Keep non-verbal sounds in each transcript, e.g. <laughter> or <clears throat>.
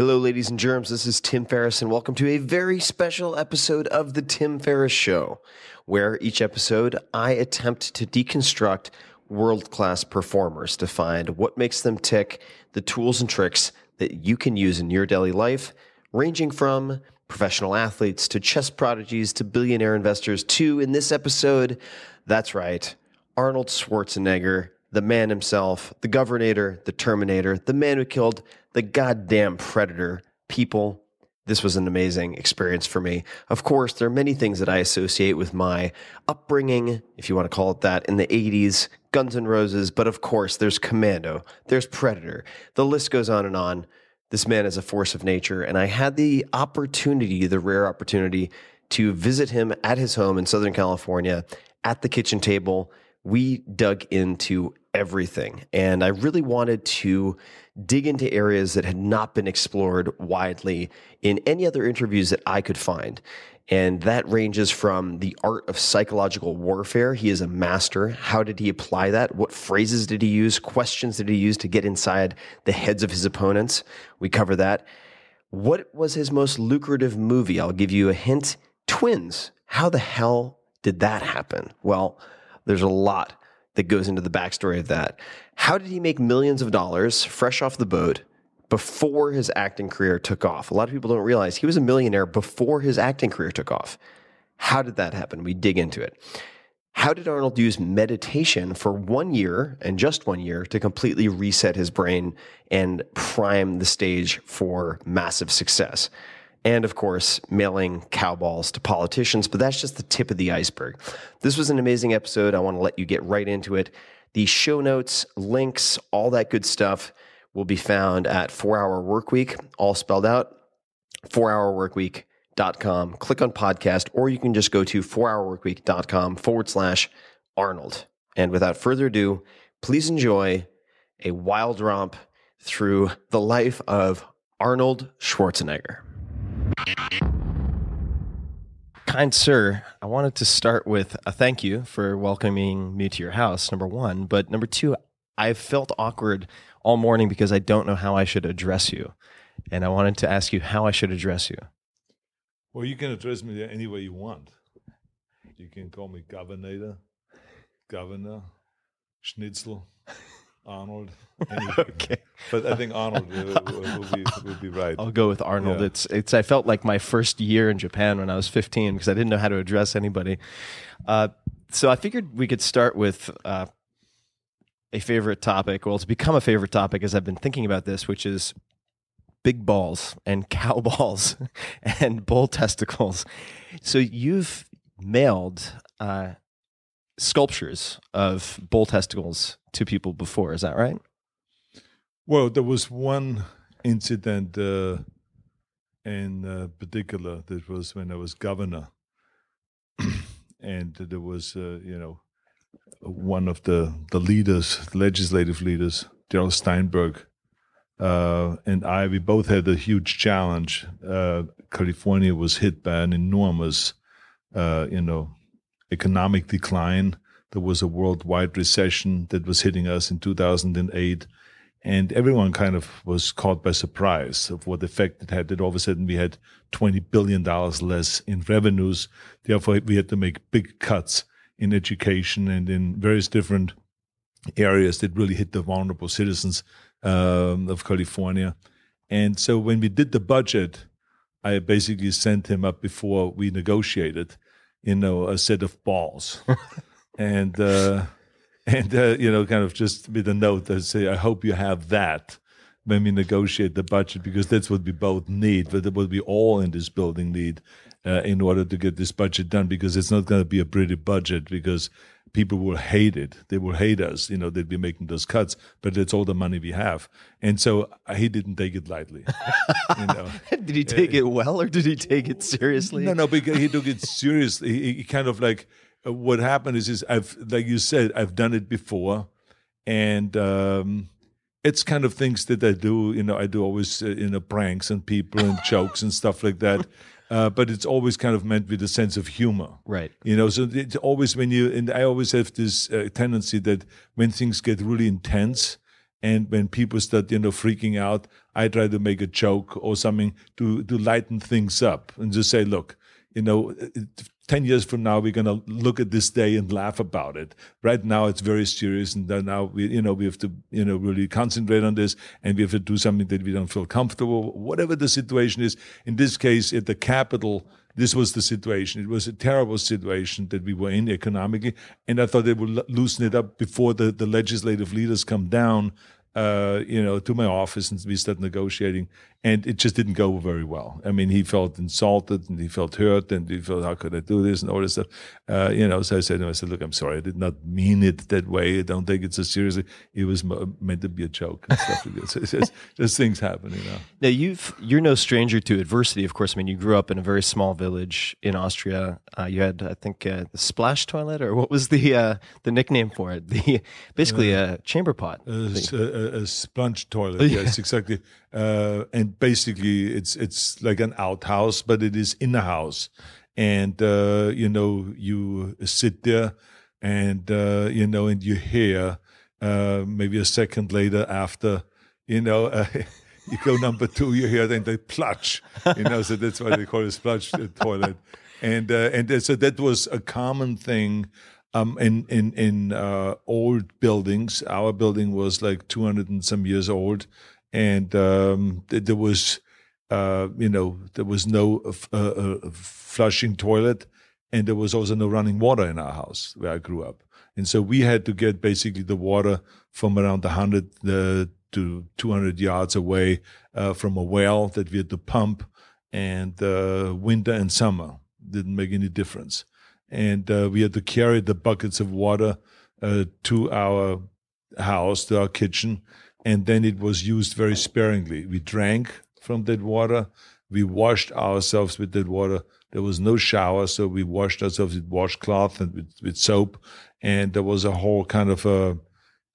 Hello, ladies and germs. This is Tim Ferriss, and welcome to a very special episode of The Tim Ferriss Show, where each episode I attempt to deconstruct world class performers to find what makes them tick, the tools and tricks that you can use in your daily life, ranging from professional athletes to chess prodigies to billionaire investors to, in this episode, that's right, Arnold Schwarzenegger, the man himself, the governor, the Terminator, the man who killed the goddamn predator. People, this was an amazing experience for me. Of course, there are many things that I associate with my upbringing, if you want to call it that, in the 80s, Guns N' Roses, but of course, there's Commando, there's Predator. The list goes on and on. This man is a force of nature, and I had the opportunity, the rare opportunity, to visit him at his home in Southern California at the kitchen table. We dug into everything, and I really wanted to dig into areas that had not been explored widely in any other interviews that I could find. And that ranges from the art of psychological warfare. He is a master. How did he apply that? What phrases did he use? Questions did he use to get inside the heads of his opponents? We cover that. What was his most lucrative movie? I'll give you a hint Twins. How the hell did that happen? Well, there's a lot that goes into the backstory of that. How did he make millions of dollars fresh off the boat before his acting career took off? A lot of people don't realize he was a millionaire before his acting career took off. How did that happen? We dig into it. How did Arnold use meditation for one year and just one year to completely reset his brain and prime the stage for massive success? And of course, mailing cowballs to politicians, but that's just the tip of the iceberg. This was an amazing episode. I want to let you get right into it. The show notes, links, all that good stuff will be found at 4 Hour Workweek, all spelled out, 4hourworkweek.com. Click on podcast, or you can just go to 4hourworkweek.com forward slash Arnold. And without further ado, please enjoy a wild romp through the life of Arnold Schwarzenegger. Kind sir, I wanted to start with a thank you for welcoming me to your house, number one. But number two, I've felt awkward all morning because I don't know how I should address you. And I wanted to ask you how I should address you. Well, you can address me any way you want. You can call me Governor, Governor, Schnitzel, Arnold. <laughs> Okay. But I think Arnold will, be, will be right. I'll go with Arnold. Yeah. It's it's. I felt like my first year in Japan when I was 15 because I didn't know how to address anybody. Uh, so I figured we could start with uh, a favorite topic. Well, it's become a favorite topic as I've been thinking about this, which is big balls and cow <laughs> balls and bull testicles. So you've mailed uh, sculptures of bull testicles to people before. Is that right? Well, there was one incident uh, in uh, particular that was when I was governor, <clears throat> and there was, uh, you know, one of the the leaders, legislative leaders, Darrell Steinberg, uh, and I. We both had a huge challenge. Uh, California was hit by an enormous, uh, you know, economic decline. There was a worldwide recession that was hitting us in 2008 and everyone kind of was caught by surprise of what effect it had. That all of a sudden we had twenty billion dollars less in revenues. Therefore, we had to make big cuts in education and in various different areas that really hit the vulnerable citizens um, of California. And so when we did the budget, I basically sent him up before we negotiated, you know, a set of balls, <laughs> and. Uh, and uh, you know, kind of just with a note that say, "I hope you have that when we negotiate the budget, because that's what we both need, but what we all in this building need uh, in order to get this budget done. Because it's not going to be a pretty budget, because people will hate it. They will hate us. You know, they'd be making those cuts, but it's all the money we have, and so uh, he didn't take it lightly. you know. <laughs> did he take it well or did he take it seriously? No, no, because he took it seriously. He, he kind of like uh, what happened is, is I've like you said, I've done it before, and um, it's kind of things that I do. You know, I do always uh, you know pranks and people and jokes and stuff like that. <laughs> Uh, but it's always kind of meant with a sense of humor, Right. You know, so it's always when you and I always have this uh, tendency that when things get really intense, and when people start, you know, freaking out, I try to make a joke or something to to lighten things up and just say, look, you know, it- ten years from now we're gonna look at this day and laugh about it. Right now it's very serious, and now we, you know, we have to, you know, really concentrate on this, and we have to do something that we don't feel comfortable. Whatever the situation is, in this case, at the capital This was the situation. It was a terrible situation that we were in economically, and I thought they would loosen it up before the, the legislative leaders come down, uh, you know, to my office and we start negotiating. And it just didn't go very well. I mean, he felt insulted and he felt hurt and he felt, how could I do this and all this stuff, uh, you know. So I said to him, I said, look, I'm sorry, I did not mean it that way. I don't take it so seriously. It was meant to be a joke and stuff like this. <laughs> So just, just things happen, you know. Now you've you're no stranger to adversity, of course. I mean, you grew up in a very small village in Austria. Uh, you had, I think, uh, the splash toilet, or what was the uh, the nickname for it? The basically a chamber pot. A sponge toilet. <laughs> Yes, exactly. Uh, and basically, it's it's like an outhouse, but it is in the house. And uh, you know, you sit there, and uh, you know, and you hear uh, maybe a second later after, you know. <laughs> You go number two, you hear then they plunge, you know. So that's why they call it splash toilet, and uh, and uh, so that was a common thing um, in in in uh, old buildings. Our building was like two hundred and some years old, and um, th- there was, uh, you know, there was no uh, uh, flushing toilet, and there was also no running water in our house where I grew up, and so we had to get basically the water from around hundred uh, to two hundred yards away uh, from a well that we had to pump, and winter and summer didn't make any difference. And we had to carry the buckets of water to our house, to our kitchen, and then it was used very sparingly. We drank from that water, we washed ourselves with that water. There was no shower, so we washed ourselves with washcloth and with, with soap, and there was a whole kind of a,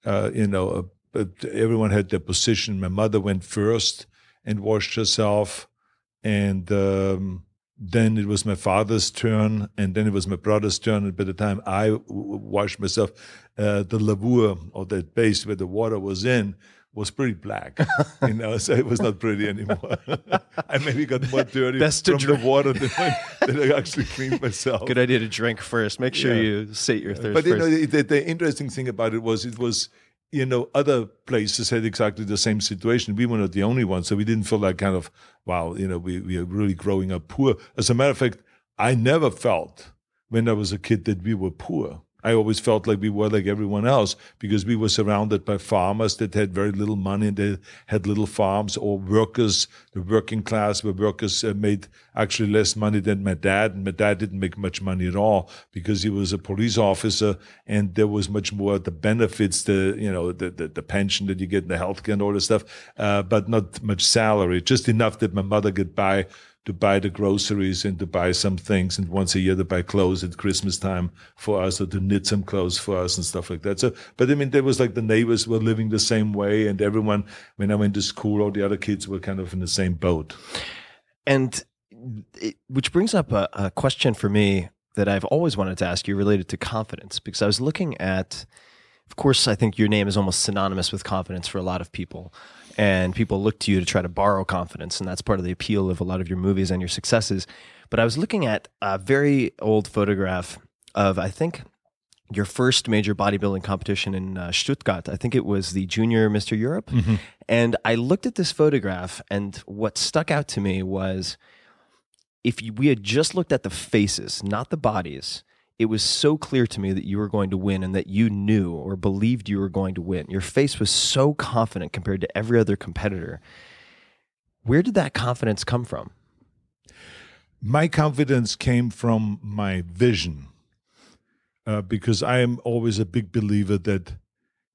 uh, you know, a, a, everyone had their position. My mother went first and washed herself, and um, then it was my father's turn, and then it was my brother's turn. And by the time I w- washed myself, uh, the lavur or that base where the water was in was pretty black, you know, so it was not pretty anymore. <laughs> I maybe got more dirty Best from drink. the water than, when, than I actually cleaned myself. Good idea to drink first. Make sure Yeah. you sate your thirst But you first. know, the, the, the interesting thing about it was it was, you know, other places had exactly the same situation. We were not the only ones, so we didn't feel like kind of, wow, you know, we we are really growing up poor. As a matter of fact, I never felt when I was a kid that we were poor. I always felt like we were like everyone else because we were surrounded by farmers that had very little money. They had little farms or workers, the working class where workers uh, made actually less money than my dad. And my dad didn't make much money at all because he was a police officer and there was much more the benefits, the, you know, the, the, the pension that you get, in the healthcare and all this stuff, uh, but not much salary, just enough that my mother could buy to buy the groceries and to buy some things and once a year to buy clothes at Christmas time for us or to knit some clothes for us and stuff like that. So, but I mean, there was like the neighbors were living the same way and everyone, when I went to school, all the other kids were kind of in the same boat. And it, which brings up a, a question for me that I've always wanted to ask you related to confidence, because I was looking at, of course, I think your name is almost synonymous with confidence for a lot of people. And people look to you to try to borrow confidence. And that's part of the appeal of a lot of your movies and your successes. But I was looking at a very old photograph of, I think, your first major bodybuilding competition in uh, Stuttgart. I think it was the Junior Mr. Europe. And I looked at this photograph, and what stuck out to me was if we had just looked at the faces, not the bodies, it was so clear to me that you were going to win and that you knew or believed you were going to win. Your face was so confident compared to every other competitor. Where did that confidence come from? My confidence came from my vision uh, because I am always a big believer that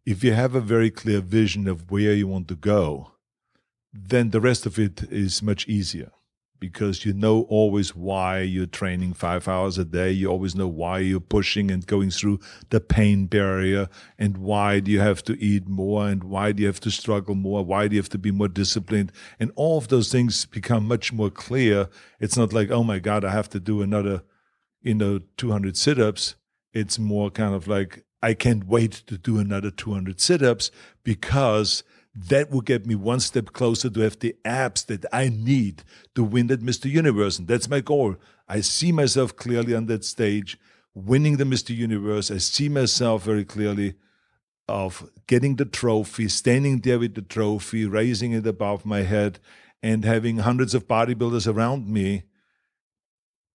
if you have a very clear vision of where you want to go, then the rest of it is much easier because you know always why you're training five hours a day. You always know why you're pushing and going through the pain barrier and why do you have to eat more and why do you have to struggle more? Why do you have to be more disciplined? And all of those things become much more clear. It's not like, oh my God, I have to do another, you know, 200 sit ups. It's more kind of like, I can't wait to do another 200 sit ups because that will get me one step closer to have the abs that I need to win that Mr. Universe. And that's my goal. I see myself clearly on that stage, winning the Mr. Universe. I see myself very clearly of getting the trophy, standing there with the trophy, raising it above my head, and having hundreds of bodybuilders around me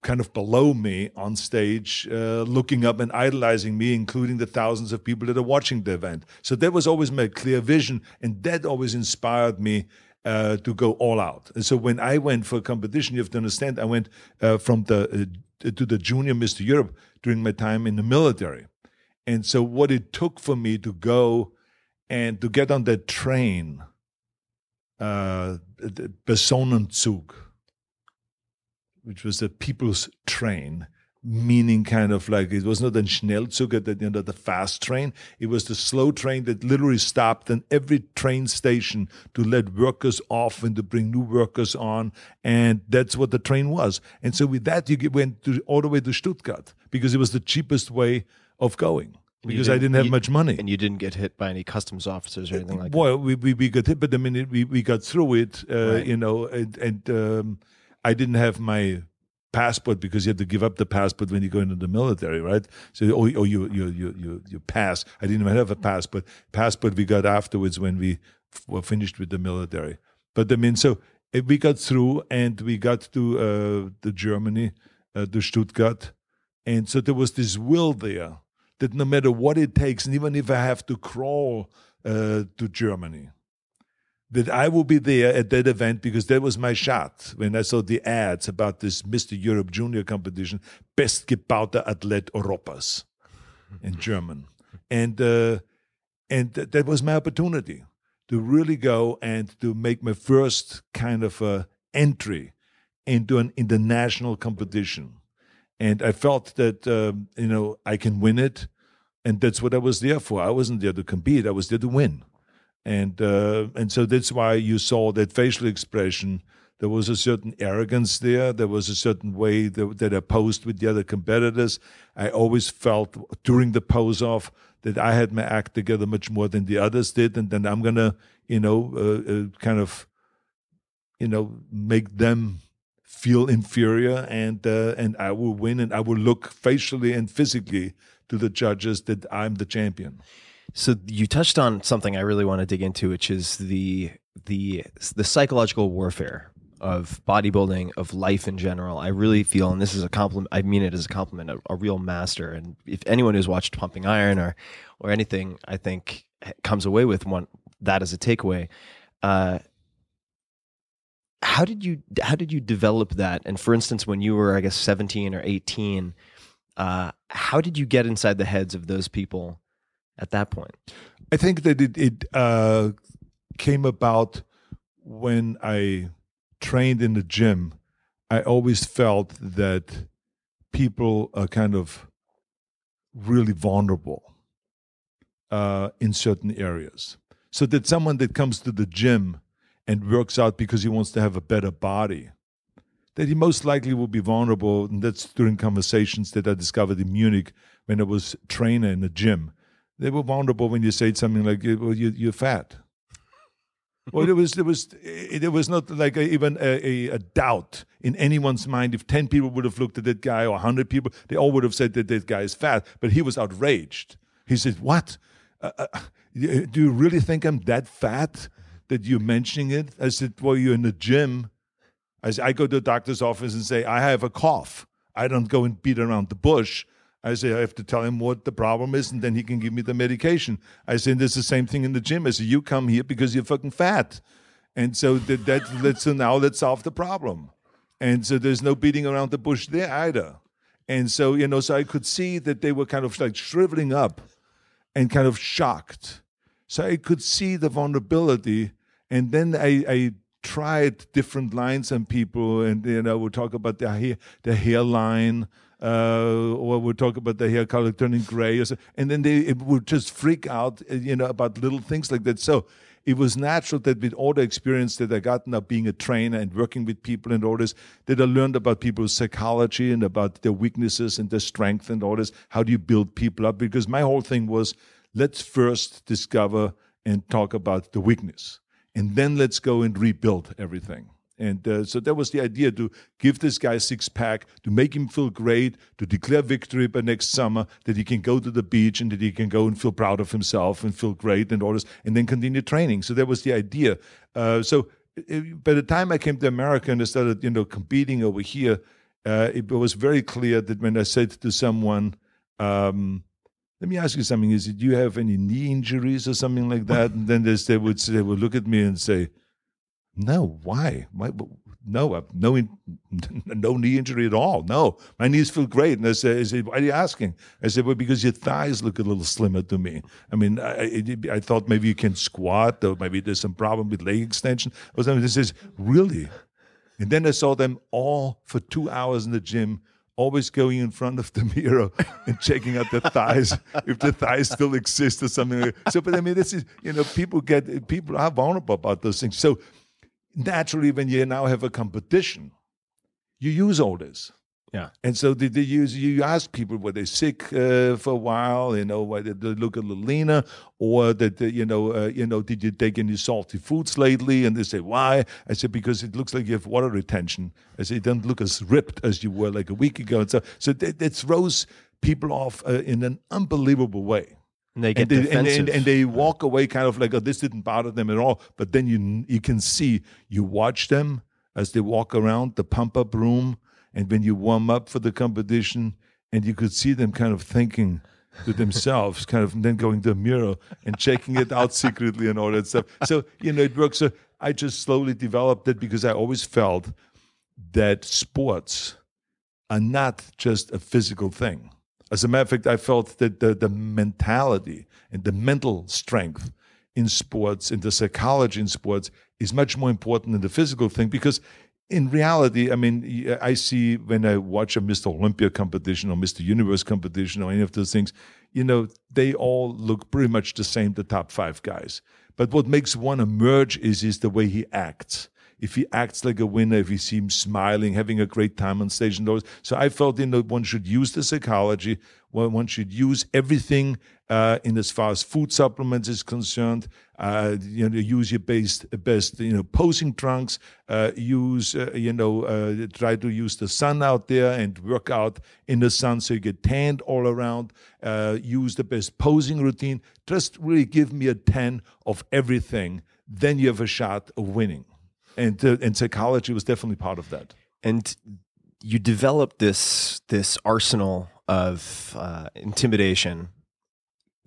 kind of below me on stage, uh, looking up and idolizing me, including the thousands of people that are watching the event. So that was always my clear vision, and that always inspired me uh, to go all out. And so when I went for a competition, you have to understand, I went uh, from the uh, to the junior Mr. Europe during my time in the military, and so what it took for me to go and to get on that train, uh, Personenzug which was the people's train, meaning kind of like it was not a Schnellzug, that you know, the fast train. It was the slow train that literally stopped in every train station to let workers off and to bring new workers on, and that's what the train was. And so with that, you went to, all the way to Stuttgart because it was the cheapest way of going. Because I didn't have you- much money. And you didn't get hit by any customs officers or anything like that. Well, we, we, we got hit, but I mean, we, we got through it, uh, Right. you know, and, and um, I didn't have my passport because you had to give up the passport when you go into the military, right? So, oh, oh you, you, you, you, you pass. I didn't even have a passport. Passport we got afterwards when we f- were finished with the military. But I mean, so eh, we got through and we got to uh, the Germany, uh, to Stuttgart. And so there was this will there that no matter what it takes, and even if I have to crawl uh, to Germany, that I will be there at that event because that was my shot when I saw the ads about this Mr. Europe Junior competition, Bestgebauter Athlet Europas in German. And, uh, and th- that was my opportunity to really go and to make my first kind of uh, entry into an international competition. And I felt that, um, you know, I can win it. And that's what I was there for. I wasn't there to compete, I was there to win and uh, and so that's why you saw that facial expression There was a certain arrogance there. There was a certain way that, that I posed with the other competitors. I always felt during the pose off that I had my act together much more than the others did, and then I'm gonna, you know, uh, uh, kind of, you know, make them feel inferior, and uh, and I will win, and I will look facially and physically to the judges that I'm the champion. So you touched on something I really want to dig into, which is the the the psychological warfare of bodybuilding, of life in general. I really feel, and this is a compliment. I mean it as a compliment, a, a real master. And if anyone who's watched Pumping Iron or or anything, I think comes away with one that as a takeaway. Uh, how did you how did you develop that? And for instance, when you were, I guess, seventeen or eighteen, uh, how did you get inside the heads of those people at that point? I think that it, it uh, came about when I trained in the gym. I always felt that people are kind of really vulnerable uh, in certain areas. So that someone that comes to the gym and works out because he wants to have a better body, that he most likely will be vulnerable. And that's during conversations that I discovered in Munich when I was trainer in the gym. They were vulnerable when you said something like, "Well, you, you're fat." well, there was there was there was not like a, even a, a, a, doubt in anyone's mind. If ten people would have looked at that guy or hundred people, they all would have said that that guy is fat. But he was outraged. He said, "What? Uh, uh, do you really think I'm that fat that you're mentioning it?" I said, "Well, you're in the gym." I said, "I go to the doctor's office and say I have a cough. I don't go and beat around the bush." I say I have to tell him what the problem is, and then he can give me the medication. I say there's the same thing in the gym. I say you come here because you're fucking fat, and so that, that let's so now let's solve the problem. And so there's no beating around the bush there either. And so you know, so I could see that they were kind of like shriveling up, and kind of shocked. So I could see the vulnerability, and then I, I tried different lines on people, and you know, we talk about the hair, the hairline uh, or we'll talk about the hair color turning gray, so, and then they would just freak out, uh, you know, about little things like that. So it was natural that with all the experience that I got now being a trainer and working with people and all this, that I learned about people's psychology and about their weaknesses and their strength and all this. How do you build people up? Because my whole thing was let's first discover and talk about the weakness, and then let's go and rebuild everything. And uh, so that was the idea to give this guy six pack, to make him feel great, to declare victory by next summer, that he can go to the beach and that he can go and feel proud of himself and feel great and all this, and then continue training. So that was the idea. Uh, so it, by the time I came to America and I started, you know, competing over here, uh, it was very clear that when I said to someone, um, let me ask you something, is it, do you have any knee injuries or something like that? And then they, they would, they would look at me and say, no, why? no, no, <laughs> no knee injury at all. No, my knees feel great. And I said, I said, why are you asking? I said, well, because your thighs look a little slimmer to me. I mean, I, I thought maybe you can squat, or maybe there's some problem with leg extension. I was this is really. And then I saw them all for two hours in the gym always going in front of the <laughs> mirror and checking out the thighs <laughs> if the thighs still exist or something. Like so, but I mean, this is you know, people get people are vulnerable about those things. So naturally, when you now have a competition, you use all this. Yeah. And so did they use you ask people were they sick uh, for a while, you know, why did they look a little leaner, or that you know, uh, you know, did you take any salty foods lately? And they say why? I said because it looks like you have water retention. I said you don't look as ripped as you were like a week ago. And so so it, it throws people off uh, in an unbelievable way and they get and they, and, and, and, they walk away kind of like, oh, this didn't bother them at all. But then you you can see, you watch them as they walk around the pump up room, and when you warm up for the competition, and you could see them kind of thinking to themselves, kind of then going to the mirror and checking it out <laughs> secretly and all that stuff. So you know, it works. So I just slowly developed it because I always felt that sports are not just a physical thing as a matter of fact, I felt that the, the mentality and the mental strength in sports, in the psychology in sports, is much more important than the physical thing because in reality, I mean, I see when I watch a Mr. Olympia competition or Mr. Universe competition or any of those things, you know, they all look pretty much the same, the top five guys. But what makes one emerge is, is the way he acts if he acts like a winner, if he seems smiling, having a great time on stage and all. So I felt, you know, one should use the psychology. One should use everything uh, in as far as food supplements is concerned. Uh, you know, use your best, best, you know, posing trunks. Uh, use, uh, you know, uh, try to use the sun out there and work out in the sun so you get tanned all around. Uh, use the best posing routine. Just really give me a ten of everything. Then you have a shot of winning. And and psychology was definitely part of that. And you developed this this arsenal of uh, intimidation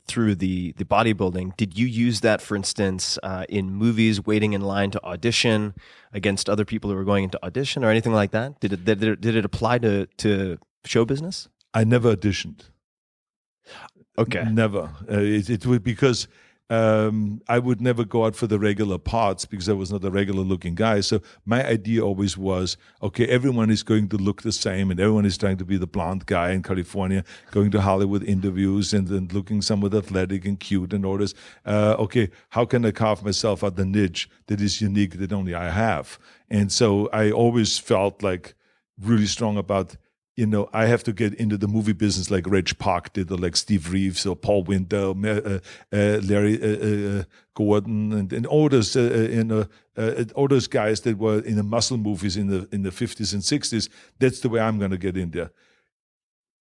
through the the bodybuilding. Did you use that, for instance, uh, in movies, waiting in line to audition against other people who were going into audition, or anything like that? Did it did it, did it apply to to show business? I never auditioned. Okay, never. Uh, it, it was because um, I would never go out for the regular parts because I was not a regular looking guy. So my idea always was, okay, everyone is going to look the same and everyone is trying to be the blonde guy in California, going to Hollywood interviews and then looking somewhat athletic and cute and all this. Uh, okay, how can I carve myself out the niche that is unique that only I have? And so I always felt like really strong about you know, I have to get into the movie business like Reg Park did, or like Steve Reeves, or Paul Wynter, uh, uh, Larry uh, uh, Gordon, and, and all those, uh, uh, you know, all those guys that were in the muscle movies in the in the fifties and sixties. That's the way I'm going to get in there.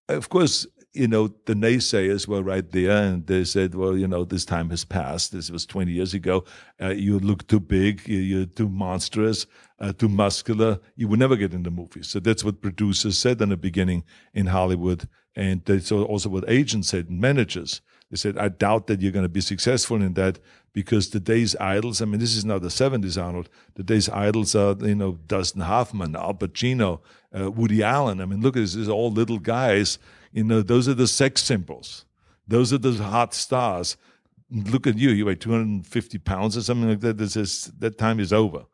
Of course, you know, the naysayers were right there and they said, well, you know, this time has passed. This was 20 years ago. Uh, you look too big. You're too monstrous, uh, too muscular. You would never get in the movies. So that's what producers said in the beginning in Hollywood. And that's also what agents said and managers. They said, I doubt that you're going to be successful in that because today's idols, I mean, this is not the 70s, Arnold. Today's idols are, you know, Dustin Hoffman, Al Pacino, uh, Woody Allen. I mean, look at this, these are all little guys you know, those are the sex symbols. Those are the hot stars. Look at you. You weigh 250 pounds or something like that. This is, that time is over.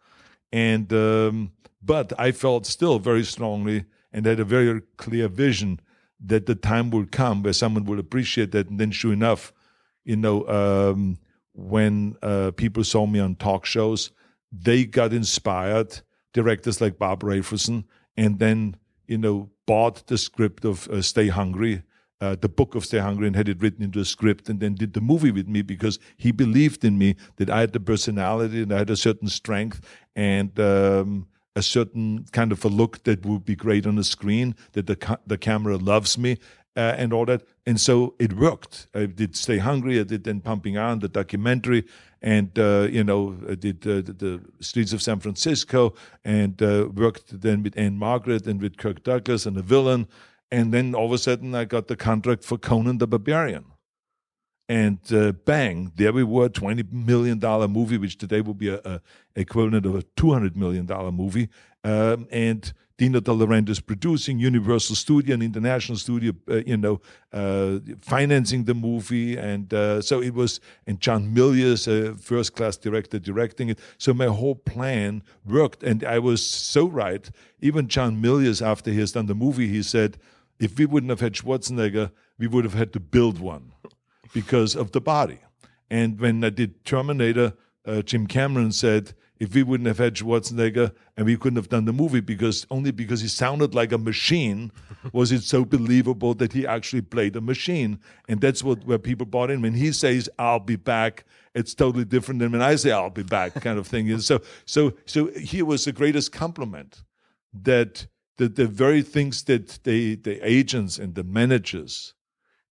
And, um, but I felt still very strongly and had a very clear vision that the time will come where someone will appreciate that. And then, sure enough, you know, um, when uh, people saw me on talk shows, they got inspired. Directors like Bob Rafelson, and then you know, bought the script of uh, Stay Hungry, uh, the book of Stay Hungry, and had it written into a script, and then did the movie with me because he believed in me that I had the personality and I had a certain strength and um, a certain kind of a look that would be great on the screen, that the ca- the camera loves me, uh, and all that. And so it worked. I did Stay Hungry. I did then Pumping Iron, the documentary, and uh, you know I did uh, the, Streets of San Francisco, and uh, worked then with Ann-Margret and with Kirk Douglas and the villain. And then all of a sudden, I got the contract for Conan the Barbarian. And uh, bang, there we were, $20 million movie, which today would be a, a equivalent of a $200 million movie. Um, and Dino De Laurentiis producing, Universal Studio, an international studio, uh, you know, uh, financing the movie, and uh, so it was. And John Milius, a first-class director, directing it. So my whole plan worked, and I was so right. Even John Milius, after he has done the movie, he said, "If we wouldn't have had Schwarzenegger, we would have had to build one because of the body." And when I did Terminator, uh, Jim Cameron said if we wouldn't have had Schwarzenegger and we couldn't have done the movie because only because he sounded like a machine <laughs> was it so believable that he actually played a machine. And that's what where people bought in. When he says I'll be back, it's totally different than when I say I'll be back kind of thing. so so so here was the greatest compliment that the, the very things that they the agents and the managers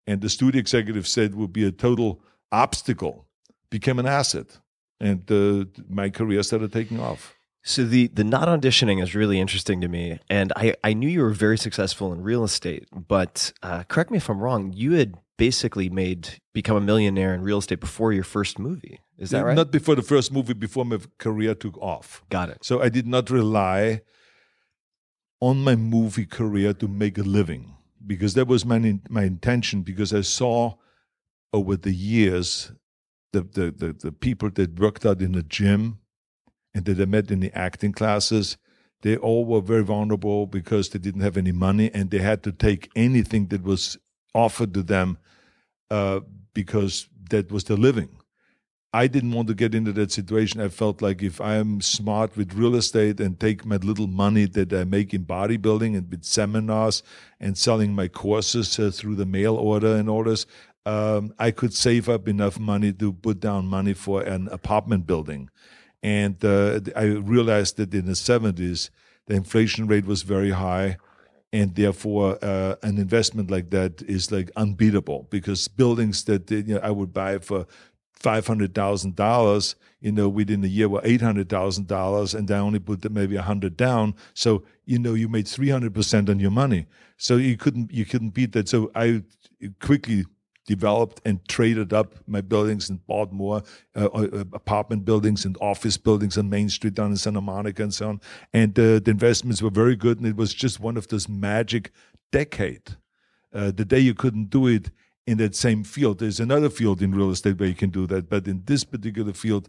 and the studio executives said would be a total obstacle became an asset and uh, my career started taking off. So the the not auditioning is really interesting to me, and I I knew you were very successful in real estate, but uh, correct me if I'm wrong. You had basically made become a millionaire in real estate before your first movie. Is that right? Not before the first movie, before my career took off. Got it. So I did not rely on my movie career to make a living because that was my my intention. Because I saw over the years the, the, the, the people that worked out in the gym and that I met in the acting classes, they all were very vulnerable because they didn't have any money and they had to take anything that was offered to them uh, because that was their living. I didn't want to get into that situation. I felt like if I am smart with real estate and take my little money that I make in bodybuilding and with seminars and selling my courses uh, through the mail order and orders, um, I could save up enough money to put down money for an apartment building. And uh, I realized that in the 70s, the inflation rate was very high. And therefore, uh, an investment like that is like unbeatable because buildings that you know, I would buy for five hundred thousand dollars, you know, within a year were eight hundred thousand dollars, and I only put maybe a hundred down. So you know, you made three hundred percent on your money. So you couldn't you couldn't beat that. So I quickly developed and traded up my buildings and bought more uh, uh, apartment buildings and office buildings on Main Street down in Santa Monica and so on. And uh, the investments were very good, and it was just one of those magic decade. Uh, the day you couldn't do it in that same field. There's another field in real estate where you can do that, but in this particular field,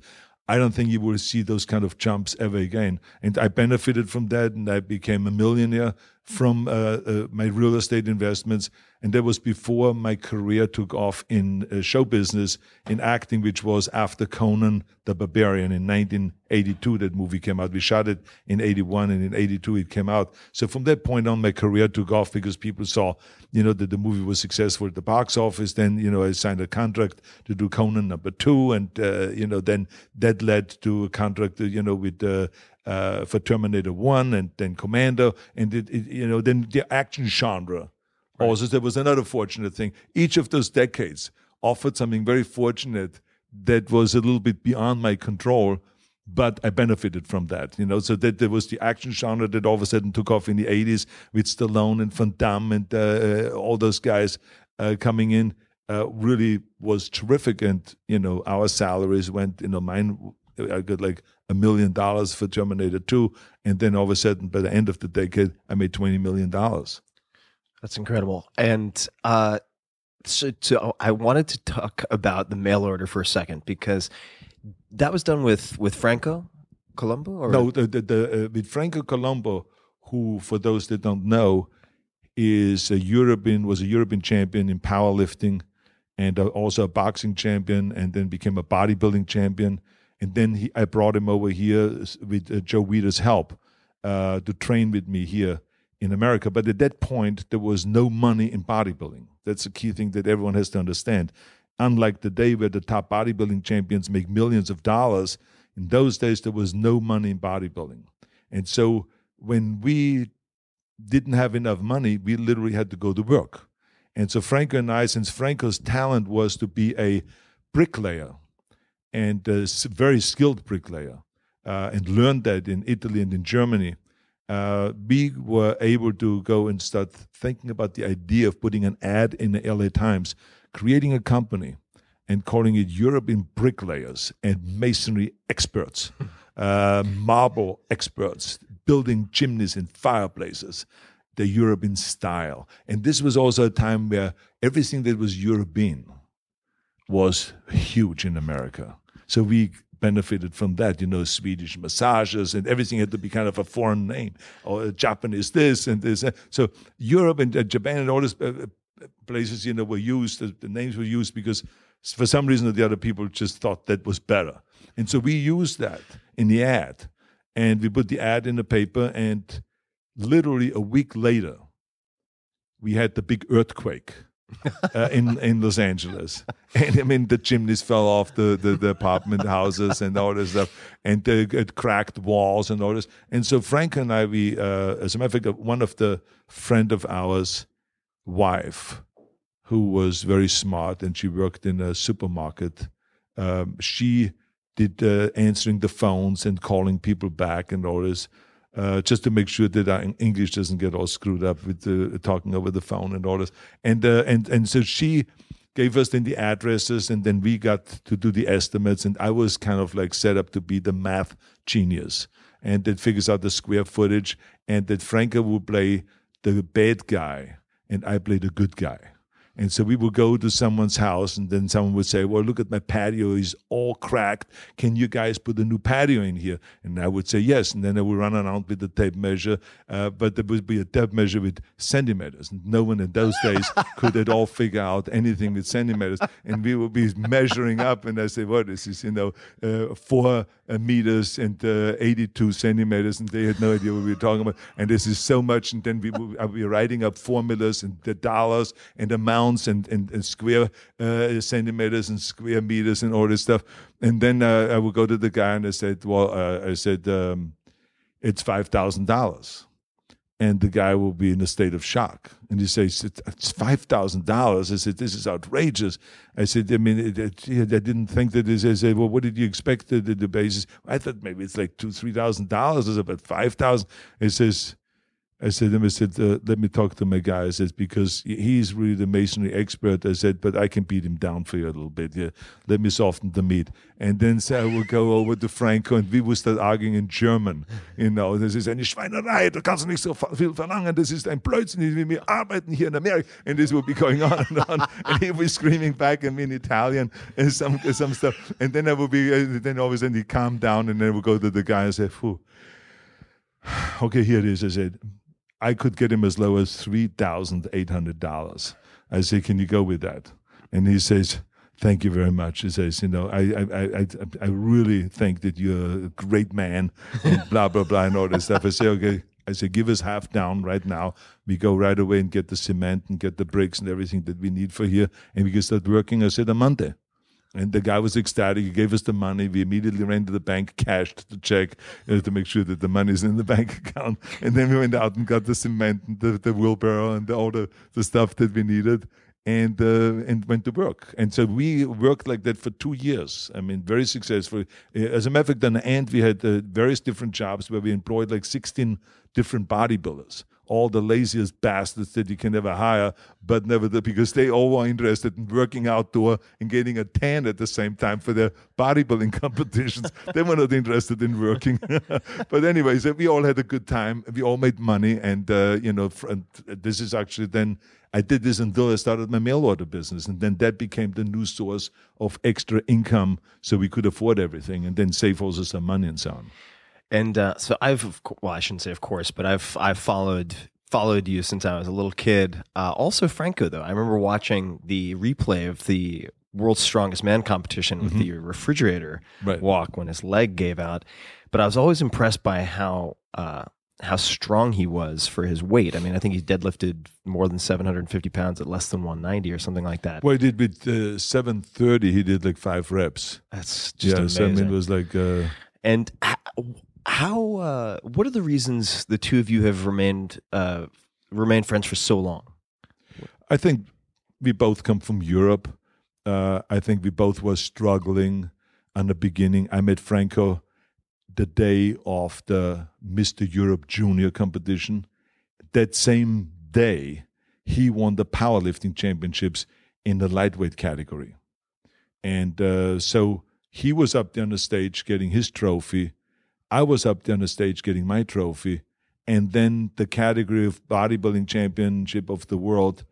I don't think you will see those kind of jumps ever again. And I benefited from that, and I became a millionaire from uh, uh, my real estate investments. And that was before my career took off in uh, show business, in acting, which was after Conan the Barbarian in 1982. That movie came out. We shot it in 81, and in 82 it came out. So from that point on, my career took off because people saw, you know, that the movie was successful at the box office. Then, you know, I signed a contract to do Conan number two, and uh, you know, then that led to a contract, you know, with. Uh, uh, for Terminator One and then Commando, and it, it, you know then the action genre. Right. Also, there was another fortunate thing. Each of those decades offered something very fortunate that was a little bit beyond my control, but I benefited from that. You know, so that there was the action genre that all of a sudden took off in the '80s with Stallone and Van Damme and uh, uh, all those guys uh, coming in. Uh, really was terrific, and you know our salaries went. You know, mine I got like a million dollars for Terminator 2. And then all of a sudden, by the end of the decade, I made $20 million. That's incredible. And uh, so, so I wanted to talk about the mail order for a second because that was done with, with Franco Columbu? Or? No, the, the, the uh, with Franco Columbu, who, for those that don't know, is a European, was a European champion in powerlifting and uh, also a boxing champion, and then became a bodybuilding champion and then he, I brought him over here with uh, Joe Weider's help uh, to train with me here in America. But at that point, there was no money in bodybuilding. That's a key thing that everyone has to understand. Unlike the day where the top bodybuilding champions make millions of dollars, in those days there was no money in bodybuilding. And so when we didn't have enough money, we literally had to go to work. And so Franco and I, since Franco's talent was to be a bricklayer, and a very skilled bricklayer, uh, and learned that in Italy and in Germany. Uh, we were able to go and start thinking about the idea of putting an ad in the LA Times, creating a company and calling it European Bricklayers and Masonry Experts, <laughs> uh, marble experts, building chimneys and fireplaces, the European style. And this was also a time where everything that was European was huge in America. So we benefited from that, you know, Swedish massages and everything had to be kind of a foreign name or Japanese this and this. So Europe and uh, Japan and all these uh, uh, places, you know, were used, the, the, names were used because for some reason or the other people just thought that was better. And so we used that in the ad and we put the ad in the paper and literally a week later, we had the big earthquake <laughs> uh, in in Los Angeles, and I mean the chimneys fell off the, the, the apartment houses and all this stuff, and the, it cracked walls and all this. And so Frank and I, we uh, as a matter of fact, one of the friend of ours' wife, who was very smart and she worked in a supermarket, um, she did uh, answering the phones and calling people back and all this uh, just to make sure that our English doesn't get all screwed up with the, talking over the phone and all this. And uh, and and so she gave us then the addresses, and then we got to do the estimates. And I was kind of like set up to be the math genius, and that figures out the square footage, and that Franco would play the bad guy, and I play the good guy. And so we would go to someone's house, and then someone would say, "Well, look at my patio; it's all cracked. Can you guys put a new patio in here?" And I would say yes, and then I would run around with the tape measure, uh, but there would be a tape measure with centimeters, and no one in those days <laughs> could at all figure out anything with centimeters. And we would be measuring up, and I say, "What is this? Is you know, uh, four uh, meters and uh, 82 centimeters," and they had no idea what we were talking about. And this is so much, and then we would I'd be writing up formulas and the dollars and amounts and, and, and square uh, centimeters and square meters and all this stuff. And then uh, I would go to the guy and I said, "Well, uh, I said um, it's five thousand dollars." And the guy will be in a state of shock. And he says, It's $5,000. I said, This is outrageous. I said, I mean, it, it, I didn't think that this. I said, Well, what did you expect the, the, the basis? I thought maybe it's like two, $3,000. I said, But 5000 He says, I said to him, I said, uh, let me talk to my guy. I said, because he's really the masonry expert. I said, but I can beat him down for you a little bit. Yeah, let me soften the meat. And then so I will go over to Franco and we will start arguing in German. You know, das ist eine Schweinerei, du kannst nicht so viel verlangen, das ist ein Blödsinn, wir arbeiten hier in America. And this will be going <laughs> on and on. and he will be screaming back at me in Italian and some, some stuff. And then I will be, uh, then all of a sudden he calm down and then we'll go to the guy and say, Phew. <sighs> okay, here it is. I said, I could get him as low as three thousand eight hundred dollars. I say, "Can you go with that?" And he says, "Thank you very much." He says, "You know, I I I I really think that you're a great man." And <laughs> blah blah blah and all this stuff. I say, "Okay." I say, "Give us half down right now. We go right away and get the cement and get the bricks and everything that we need for here, and we can start working." I said, "On Monday." And the guy was ecstatic. He gave us the money. We immediately ran to the bank, cashed the check uh, to make sure that the money is in the <laughs> bank account. And then we went out and got the cement and the, the wheelbarrow and the, all the, the stuff that we needed and uh, and went to work. And so we worked like that for two years. I mean, very successful. As a matter of fact, on the end, we had uh, various different jobs where we employed like 16 different bodybuilders all the laziest bastards that you can ever hire, but never the, because they all were interested in working outdoor and getting a tan at the same time for their bodybuilding <laughs> competitions. they were not interested in working. <laughs> but anyways, we all had a good time. We all made money, and uh, you know, and this is actually then. I did this until I started my mail order business, and then that became the new source of extra income, so we could afford everything, and then save also some money and so on. And uh, so I've, well, I shouldn't say of course, but I've I've followed followed you since I was a little kid. Uh, also Franco though, I remember watching the replay of the World's Strongest Man competition with Mhm. the refrigerator Right. walk when his leg gave out. But I was always impressed by how uh, how strong he was for his weight. I mean, I think he deadlifted more than 750 pounds at less than 190 or something like that. Well, he did with uh, 730, he did like five reps. That's just yeah, so I mean, it was like. Uh, And how? Uh, what are the reasons the two of you have remained uh, remained friends for so long? I think we both come from Europe. Uh, I think we both were struggling in the beginning. I met Franco the day of the Mr. Europe Junior competition. That same day, he won the powerlifting championships in the lightweight category. And uh, so he was up there on the stage getting his trophy. I was up there on the stage getting my trophy. And then the category of bodybuilding championship of the world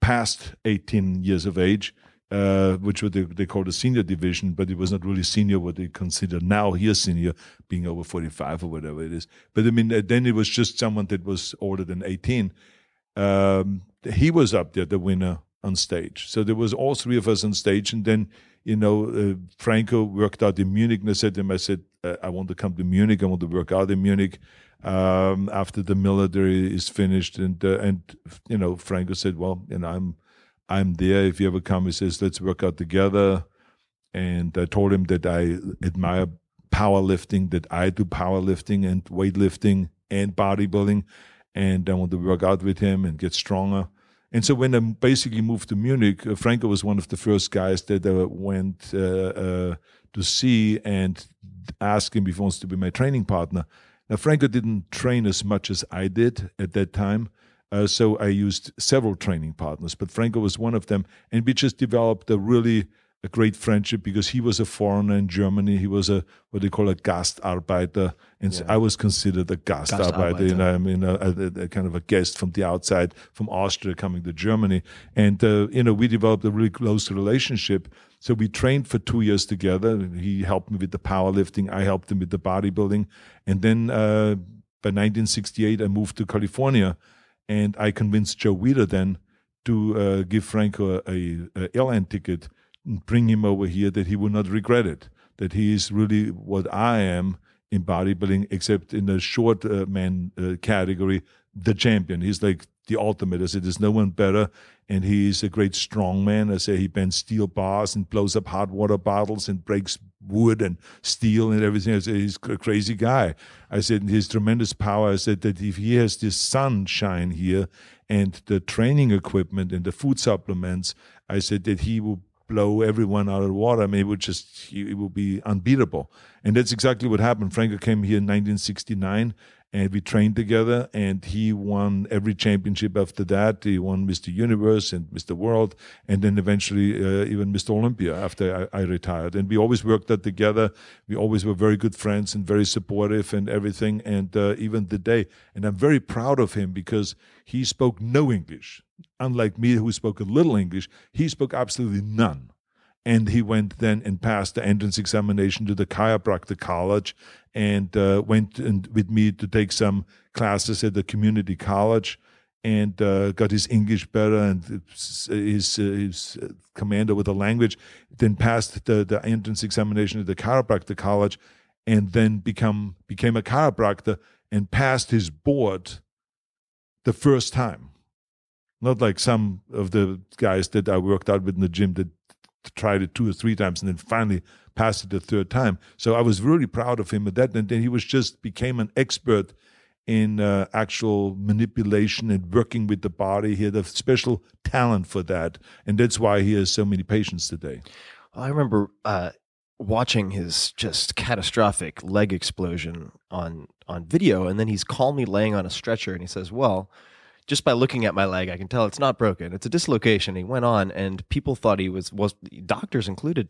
past 18 years of age, uh, which what they, they call the senior division, but it was not really senior what they consider now here senior, being over 45 or whatever it is. But I mean, then it was just someone that was older than 18. Um, he was up there, the winner on stage. So there was all three of us on stage, and then you know uh, Franco worked out in Munich. And I said to him, I said, uh, I want to come to Munich. I want to work out in Munich um, after the military is finished. And uh, and you know Franco said, well, you know I'm I'm there. If you ever come, he says, let's work out together. And I told him that I admire powerlifting, that I do powerlifting and weightlifting and bodybuilding, and I want to work out with him and get stronger. And so when I basically moved to Munich, uh, Franco was one of the first guys that I went uh, uh, to see and ask him if he wants to be my training partner. Now, Franco didn't train as much as I did at that time. Uh, so I used several training partners, but Franco was one of them. And we just developed a really a great friendship because he was a foreigner in Germany. He was a what they call a Gastarbeiter, and so I was considered a Gastarbeiter. You know, I mean, a, a, a kind of a guest from the outside, from Austria, coming to Germany, and uh, you know, we developed a really close relationship. So we trained for two years together. He helped me with the powerlifting. I helped him with the bodybuilding, and then uh, by 1968, I moved to California, and I convinced Joe Weider then to uh, give Franco a, a airline ticket bring him over here that he will not regret it. That he is really what I am in bodybuilding, except in the short uh, man uh, category, the champion. He's like the ultimate. I said, there's no one better. And he's a great strong man. I say he bends steel bars and blows up hot water bottles and breaks wood and steel and everything. I said, he's a crazy guy. I said, his tremendous power. I said that if he has this sunshine here and the training equipment and the food supplements, I said that he will blow everyone out of the water. I mean, it would just, it would be unbeatable. And that's exactly what happened. Franco came here in 1969 and we trained together and he won every championship after that. He won mr universe and mr world and then eventually uh, even mr olympia after I, I, retired. And we always worked that together. We always were very good friends and very supportive and everything and uh, even day, and i'm very proud of him because he spoke no english. Unlike me who spoke a little english he spoke absolutely none and he went then and passed the entrance examination to the chiropractor college and uh, went and, with me to take some classes at the community college and uh, got his English better and his, his command over the language. Then passed the, the entrance examination at the chiropractor college, and then become became a chiropractor and passed his board the first time. Not like some of the guys that I worked out with in the gym that tried it two or three times and then finally passed it the third time. So I was really proud of him at that. And then he was just became an expert in uh, actual manipulation and working with the body. He had a special talent for that, and that's why he has so many patients today. I remember uh, watching his just catastrophic leg explosion on on video, and then he's calmly laying on a stretcher, and he says, "Well." Just by looking at my leg, I can tell it's not broken. It's a dislocation. He went on, and people thought he was was doctors included,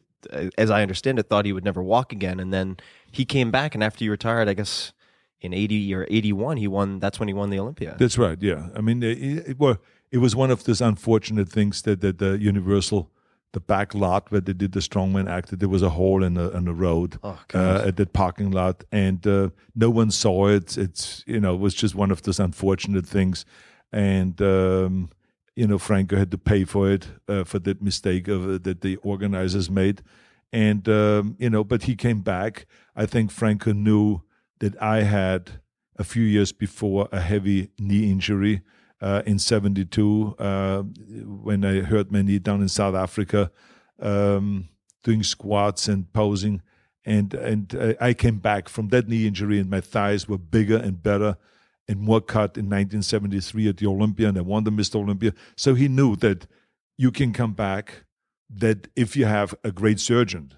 as I understand it, thought he would never walk again. And then he came back, and after he retired, I guess in eighty or eighty one, he won. That's when he won the Olympia. That's right. Yeah, I mean, it, it, well, it was one of those unfortunate things that that the Universal. The back lot where they did the strongman act, that there was a hole in the in the road oh, uh, at that parking lot, and uh, no one saw it. It's you know it was just one of those unfortunate things and um, you know Franco had to pay for it uh, for that mistake of uh, that the organizers made, and um, you know, but he came back. I think Franco knew that I had a few years before a heavy knee injury uh, in '72 uh, when I hurt my knee down in South Africa, um, doing squats and posing. And and uh, I came back from that knee injury, and my thighs were bigger and better in more in 1973 at the Olympia, and I won the Mr. Olympia. So he knew that you can come back, that if you have a great surgeon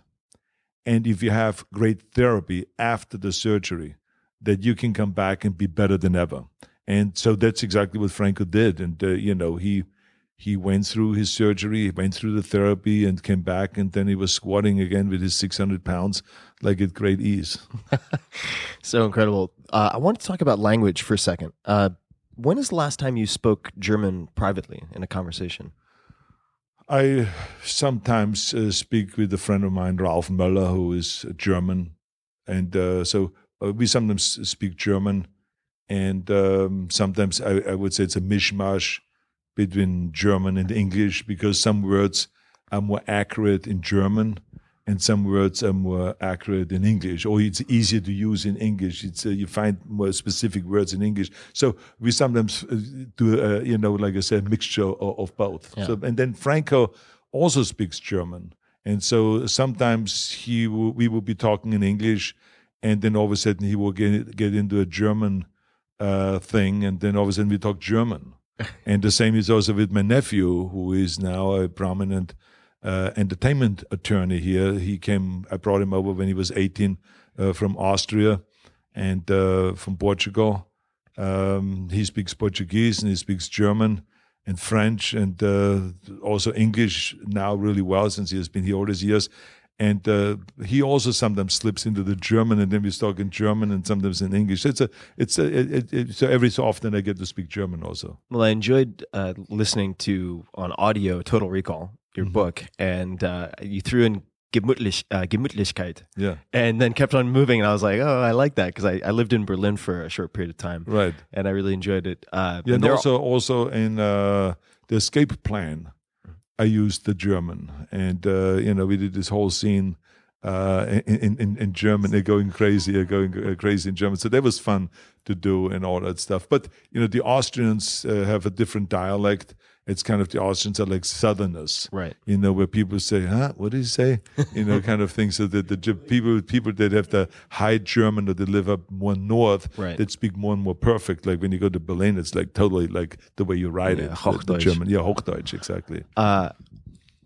and if you have great therapy after the surgery, that you can come back and be better than ever. And so that's exactly what Franco did. And, uh, you know, he he went through his surgery, he went through the therapy and came back, and then he was squatting again with his 600 pounds, like at great ease. <laughs> so incredible. Uh, I want to talk about language for a second. Uh, when is the last time you spoke German privately in a conversation? I sometimes uh, speak with a friend of mine, Ralf Möller, who is German. And uh, so uh, we sometimes speak German. And um, sometimes I, I would say it's a mishmash between German and English because some words are more accurate in German and some words are more accurate in English, or it's easier to use in English. It's uh, you find more specific words in English. So we sometimes uh, do, uh, you know, like I said, a mixture of, of both. Yeah. So and then Franco also speaks German, and so sometimes he we will be talking in English, and then all of a sudden he will get get into a German uh, thing, and then all of a sudden we talk German <laughs> and the same is also with my nephew, who is now a prominent uh, entertainment attorney here. He came, I brought him over when he was 18 uh, from Austria and uh, from Portugal. Um, he speaks Portuguese and he speaks German. and French and uh, also English now really well since he has been here all these years. And uh, he also sometimes slips into the German, and then we talk in German and sometimes in English. It's a, it's a, it, it, so every so often I get to speak German also. Well, I enjoyed uh, listening to on audio Total Recall, your Mhm. book, and uh, you threw in Gemütlich, uh, Gemütlichkeit, Yeah, and then kept on moving. And I was like, oh, I like that because I, I lived in Berlin for a short period of time, right. and I really enjoyed it. Uh, Yeah, and there- also also in uh, the escape plan, I used the German, and uh, you know we did this whole scene uh, in, in- in German. They're going crazy, they're going crazy in German. So that was fun to do and all that stuff. But you know the Austrians uh, have a different dialect. It's kind of the Austrians are like Southerners, right. you know, where people say, "Huh, what did you say?" You know, <laughs> kind of thing. So that the people people that have the high German or they live up more north Right. that speak more and more perfect. Like when you go to Berlin, it's like totally like the way you write Yeah, it, the- the, Hochdeutsch. German, yeah, Hochdeutsch, exactly. Uh,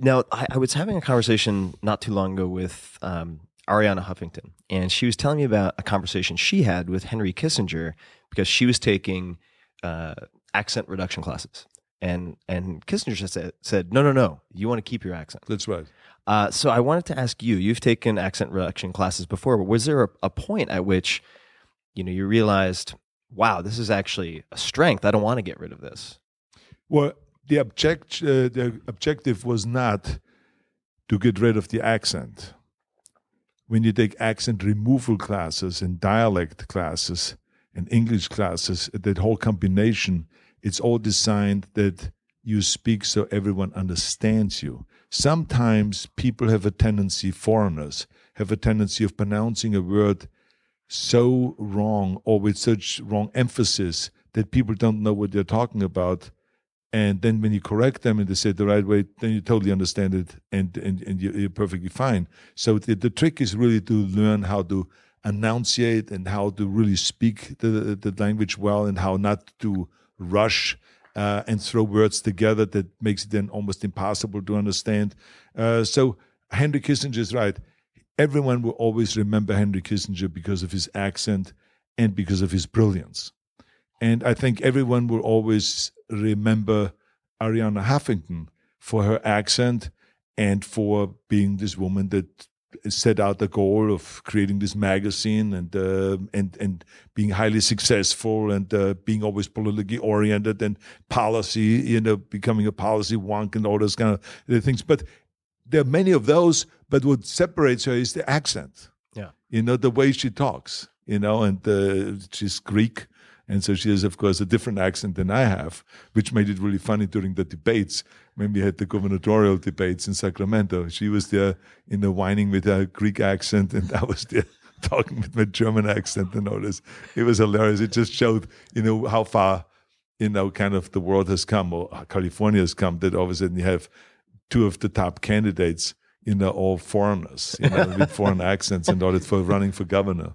now, I, I was having a conversation not too long ago with um, Arianna Huffington, and she was telling me about a conversation she had with Henry Kissinger because she was taking uh, accent reduction classes. And, and Kissinger said, said, no, no, no, you want to keep your accent. That's right. Uh, so I wanted to ask you, you've taken accent reduction classes before, but was there a, a point at which, you know, you realized, wow, this is actually a strength. I don't want to get rid of this. Well, the object uh, the objective was not to get rid of the accent. When you take accent removal classes and dialect classes and English classes, that whole combination, it's all designed that you speak so everyone understands you. Sometimes people have a tendency, foreigners have a tendency of pronouncing a word so wrong or with such wrong emphasis that people don't know what they're talking about. And then when you correct them and they say it the right way, then you totally understand it and, and, and you- you're perfectly fine. So the, the trick is really to learn how to enunciate and how to really speak the, the language well and how not to rush uh, and throw words together that makes it then almost impossible to understand. Uh, so Henry Kissinger is right. Everyone will always remember Henry Kissinger because of his accent and because of his brilliance. And I think everyone will always remember Arianna Huffington for her accent and for being this woman that set out the goal of creating this magazine and uh, and and being highly successful and uh, being always politically oriented and policy, you know, becoming a policy wonk and all those kind of things. But there are many of those. But what separates her is the accent Yeah. you know the way she talks you know and uh, she's greek and so she has of course a different accent than i have which made it really funny during the debates when we had the gubernatorial debates in sacramento. She was there in the whining with her greek accent and i was there <laughs> talking with my german accent and all this it was hilarious. It just showed you know how far you know kind of the world has come or california has come that all of a sudden you have two of the top candidates you know, all foreigners, you know, with foreign <laughs> accents and all that for running for governor.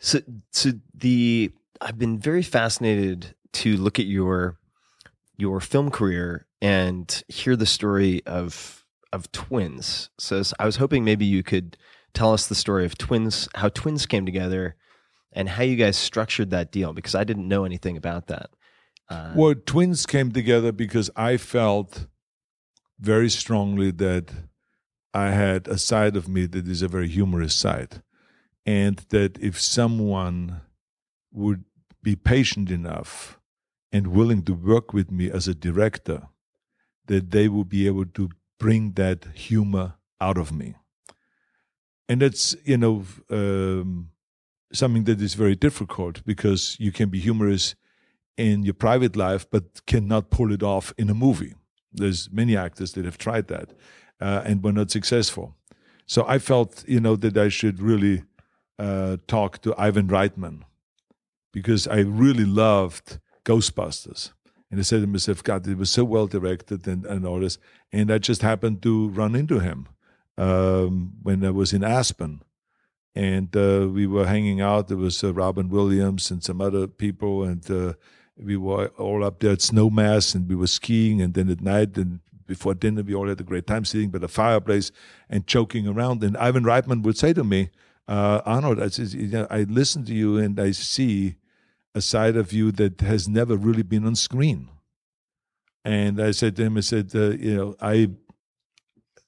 So, so the I've been very fascinated to look at your your film career and hear the story of of twins. So I was hoping maybe you could tell us the story of twins, how twins came together, and how you guys structured that deal because I didn't know anything about that. Uh, Well, twins came together because I felt very strongly that I had a side of me that is a very humorous side. And that if someone would be patient enough and willing to work with me as a director, that they will be able to bring that humor out of me. And that's, you know, um, something that is very difficult because you can be humorous in your private life but cannot pull it off in a movie. There's many actors that have tried that uh, and were not successful. So I felt, you know, that I should really uh, talk to Ivan Reitman because I really loved Ghostbusters. And I said to myself, God, it was so well directed and, and all this. And I just happened to run into him um, when I was in Aspen. And uh, we were hanging out. There was uh, Robin Williams and some other people. And uh, we were all up there at Snowmass and we were skiing. And then at night and before dinner, we all had a great time sitting by the fireplace and joking around. And Ivan Reitman would say to me, uh, Arnold, I, says, you know, I listen to you and I see a side of you that has never really been on screen. And I said to him, I said, uh, you know, I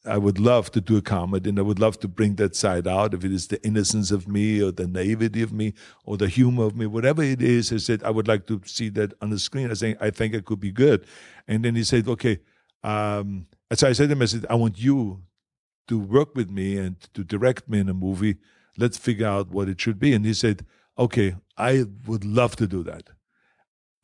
I would love to do a comedy and I would love to bring that side out. If it is the innocence of me or the naivety of me or the humor of me, whatever it is, I said, I would like to see that on the screen. I think I think it could be good. And then he said, okay. Um, so I said to him, I said, I want you to work with me and to direct me in a movie. Let's figure out what it should be. And he said, okay, I would love to do that.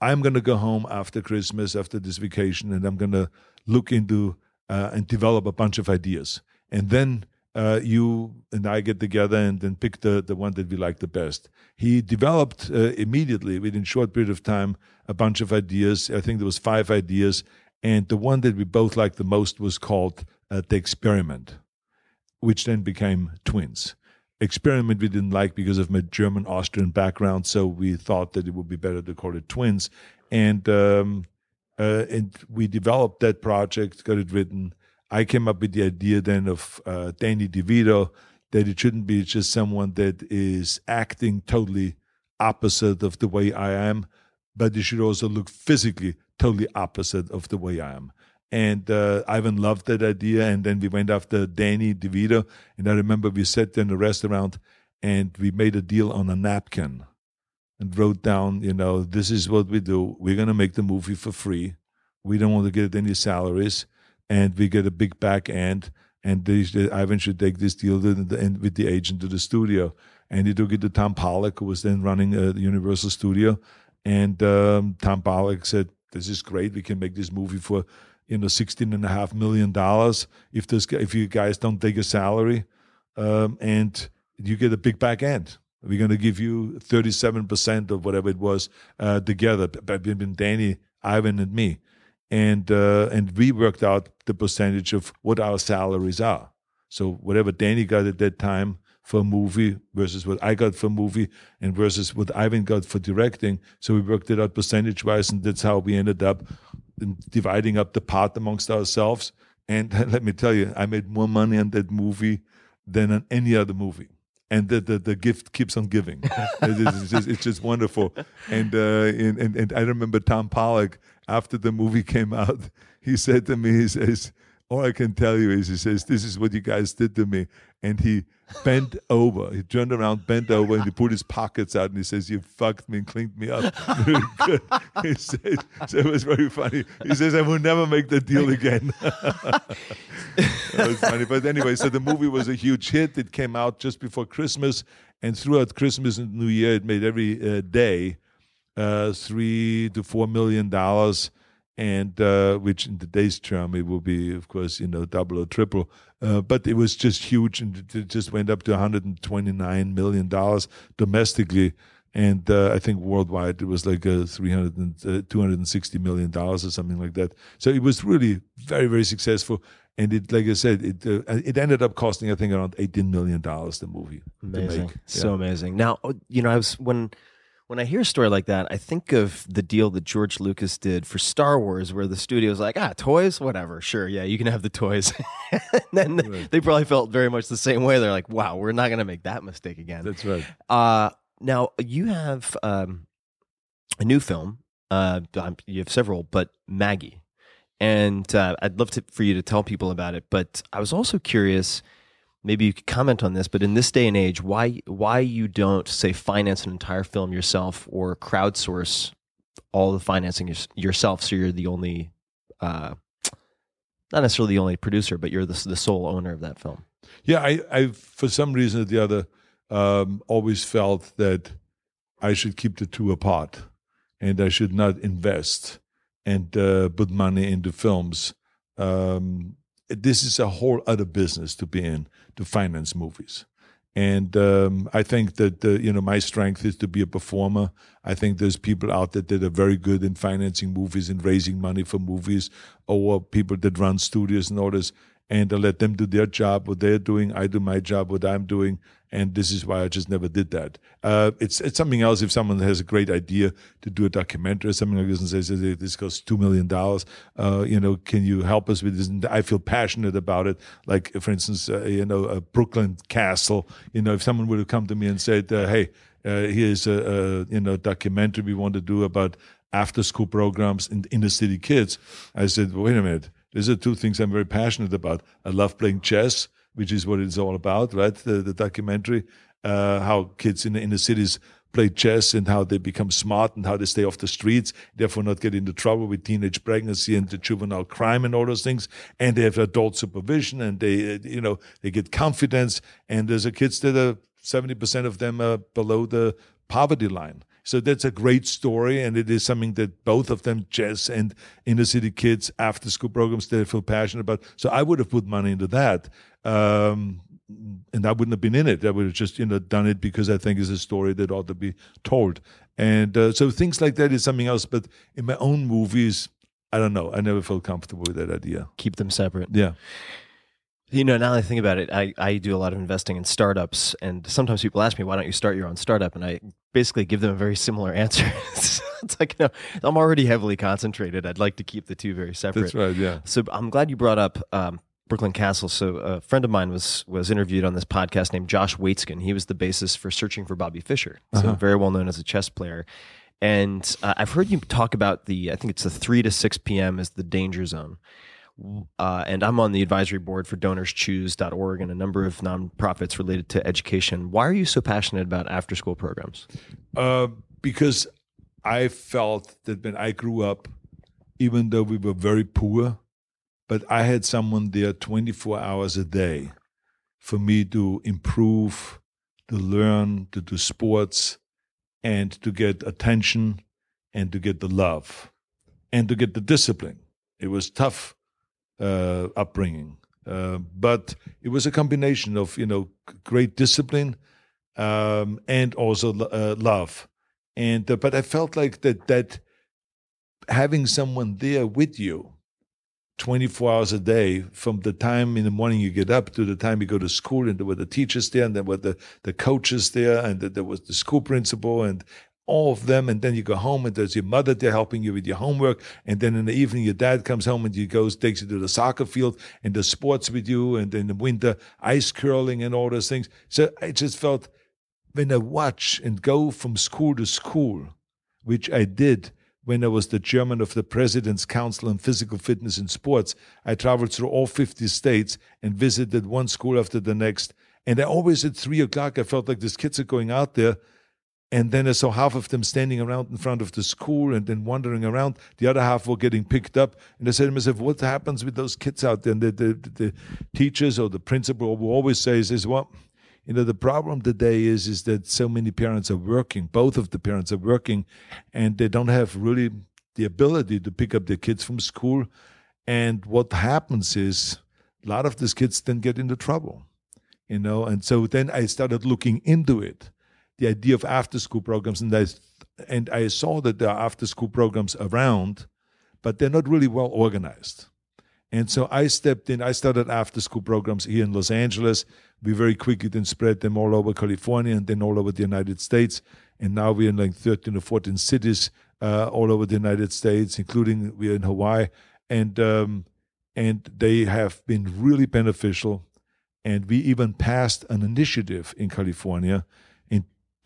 I'm going to go home after Christmas, after this vacation, and I'm going to look into uh, and develop a bunch of ideas. And then uh, you and I get together and then pick the, the one that we like the best. He developed uh, immediately, within a short period of time, a bunch of ideas. I think there was five ideas. And the one that we both liked the most was called uh, The Experiment, which then became Twins. Experiment we didn't like because of my German Austrian background, so we thought that it would be better to call it Twins. And um, uh, and we developed that project, got it written. I came up with the idea then of uh, Danny DeVito that it shouldn't be just someone that is acting totally opposite of the way I am, but it should also look physically totally opposite of the way I am. And uh, Ivan loved that idea. And then we went after Danny DeVito. And I remember we sat in the restaurant and we made a deal on a napkin and wrote down, you know, this is what we do. We're going to make the movie for free. We don't want to get any salaries, and we get a big back end. And they, Ivan should take this deal and with the agent to the studio. And he took it to Tom Pollock, who was then running uh, the Universal Studio. And um, Tom Pollock said, "This is great. We can make this movie for, you know, sixteen and a half million dollars if this if you guys don't take a salary, um, and you get a big back end." We're going to give you 37% of whatever it was uh, together, between Danny, Ivan, and me. And, uh, and we worked out the percentage of what our salaries are. So whatever Danny got at that time for a movie versus what I got for a movie and versus what Ivan got for directing. So we worked it out percentage wise, and that's how we ended up dividing up the part amongst ourselves. And <laughs> let me tell you, I made more money on that movie than on any other movie and the, the, the gift keeps on giving. <laughs> it's, just, it's just wonderful. And, uh, and, and, and I remember Tom Pollock, after the movie came out, <laughs> he said to me, he says, all I can tell you is, he says, this is what you guys did to me. And he bent over, he turned around, bent over, and he pulled his pockets out and he says, you fucked me and cleaned me up. <laughs> he said, so it was very funny. He says, I will never make that deal again. <laughs> that was funny. But anyway, so the movie was a huge hit. It came out just before Christmas. And throughout Christmas and New Year, it made every uh, day uh, three to four million dollars and uh, which in today's term it will be, of course, you know, double or triple. Uh, but it was just huge, and it just went up to 129 million dollars domestically, and uh, I think worldwide it was like a 300 and, uh, 260 million dollars or something like that. So it was really very very successful. And it, like I said, it uh, it ended up costing I think around eighteen million dollars the movie. Amazing, so amazing. Now you know I was when when I hear a story like that, I think of the deal that George Lucas did for Star Wars, where the studio's like, ah, toys, whatever, sure, yeah, you can have the toys. <laughs> and then right. they probably felt very much the same way. They're like, wow, we're not going to make that mistake again. That's right. Uh, now you have um, a new film. Uh, you have several, but Maggie, and uh, I'd love to, for you to tell people about it. But I was also curious maybe you could comment on this, but in this day and age, why why you don't say finance an entire film yourself or crowdsource all the financing yourself, so you're the only, uh, not necessarily the only producer, but you're the the sole owner of that film. Yeah, I, I for some reason or the other um, always felt that I should keep the two apart, and I should not invest and uh, put money into films um, this is a whole other business to be in to finance movies. And um, I think that uh, you know my strength is to be a performer. I think there's people out there that are very good in financing movies and raising money for movies, or people that run studios and all this and I let them do their job, what they're doing. I do my job, what I'm doing, and this is why I just never did that. Uh, it's it's something else if someone has a great idea to do a documentary or something like this and says this costs two million dollars. Uh, you know, can you help us with this? And I feel passionate about it. Like for instance, uh, you know, a Brooklyn Castle. You know, if someone would have come to me and said, uh, "Hey." Uh, here's a, a, you know documentary we want to do about after school programs in inner city kids. I said, wait a minute, these are two things I'm very passionate about. I love playing chess, which is what it's all about, right? The, the documentary, uh, how kids in the inner cities play chess and how they become smart and how they stay off the streets, therefore not get into trouble with teenage pregnancy and the juvenile crime and all those things. And they have adult supervision and they, uh, you know, they get confidence. And there's a kids that are 70% of them are below the poverty line. So that's a great story, and it is something that both of them, chess and inner city kids, after school programs, they feel passionate about. So I would have put money into that. Um, and I wouldn't have been in it. I would have just you know done it because I think it's a story that ought to be told. And uh, so things like that is something else. But in my own movies, I don't know. I never felt comfortable with that idea. Keep them separate. Yeah. You know, now that I think about it, I, I do a lot of investing in startups, and sometimes people ask me, why don't you start your own startup? And I basically give them a very similar <laughs> answer. it's like, no, I'm already heavily concentrated. I'd like to keep the two very separate. That's right, yeah. So I'm glad you brought up um, Brooklyn Castle. So a friend of mine was was interviewed on this podcast named Josh Waitzkin. He was the basis for Searching for Bobby Fischer, so Uh-huh. very well known as a chess player. And uh, I've heard you talk about the, I think it's the 3 to 6 p.m. is the danger zone. Uh, and I'm on the advisory board for DonorsChoose.org and a number of nonprofits related to education. Why are you so passionate about after school programs? Uh, because I felt that when I grew up, even though we were very poor, but I had someone there 24 hours a day for me to improve, to learn, to do sports, and to get attention, and to get the love, and to get the discipline. It was tough upbringing, uh, but it was a combination of you know great discipline um, and also uh, love. And uh, but I felt like that that having someone there with you 24 hours a day from the time in the morning you get up to the time you go to school and there were the teachers there and there were the, the coaches there and there was the school principal and all of them and then you go home and there's your mother there helping you with your homework and then in the evening your dad comes home and he goes takes you to the soccer field and does sports with you and in the winter ice curling and all those things so i just felt when i watch and go from school to school which i did when I was the chairman of the President's Council on Physical Fitness and Sports, I traveled through all 50 states and visited one school after the next. And I always at three o'clock, I felt like these kids are going out there. And then I saw half of them standing around in front of the school and then wandering around. The other half were getting picked up. And I said to myself, what happens with those kids out there? And the, the, the teachers or the principal will always say, is, well, you know the problem today is is that so many parents are working both of the parents are working and they don't have really the ability to pick up their kids from school and what happens is a lot of these kids then get into trouble you know and so then i started looking into it the idea of after school programs and i and i saw that there are after school programs around but they're not really well organized and so I stepped in. I started after school programs here in Los Angeles. We very quickly then spread them all over California and then all over the United States. And now we're in like 13 or 14 cities uh, all over the United States, including we're in Hawaii. And, um, and they have been really beneficial. And we even passed an initiative in California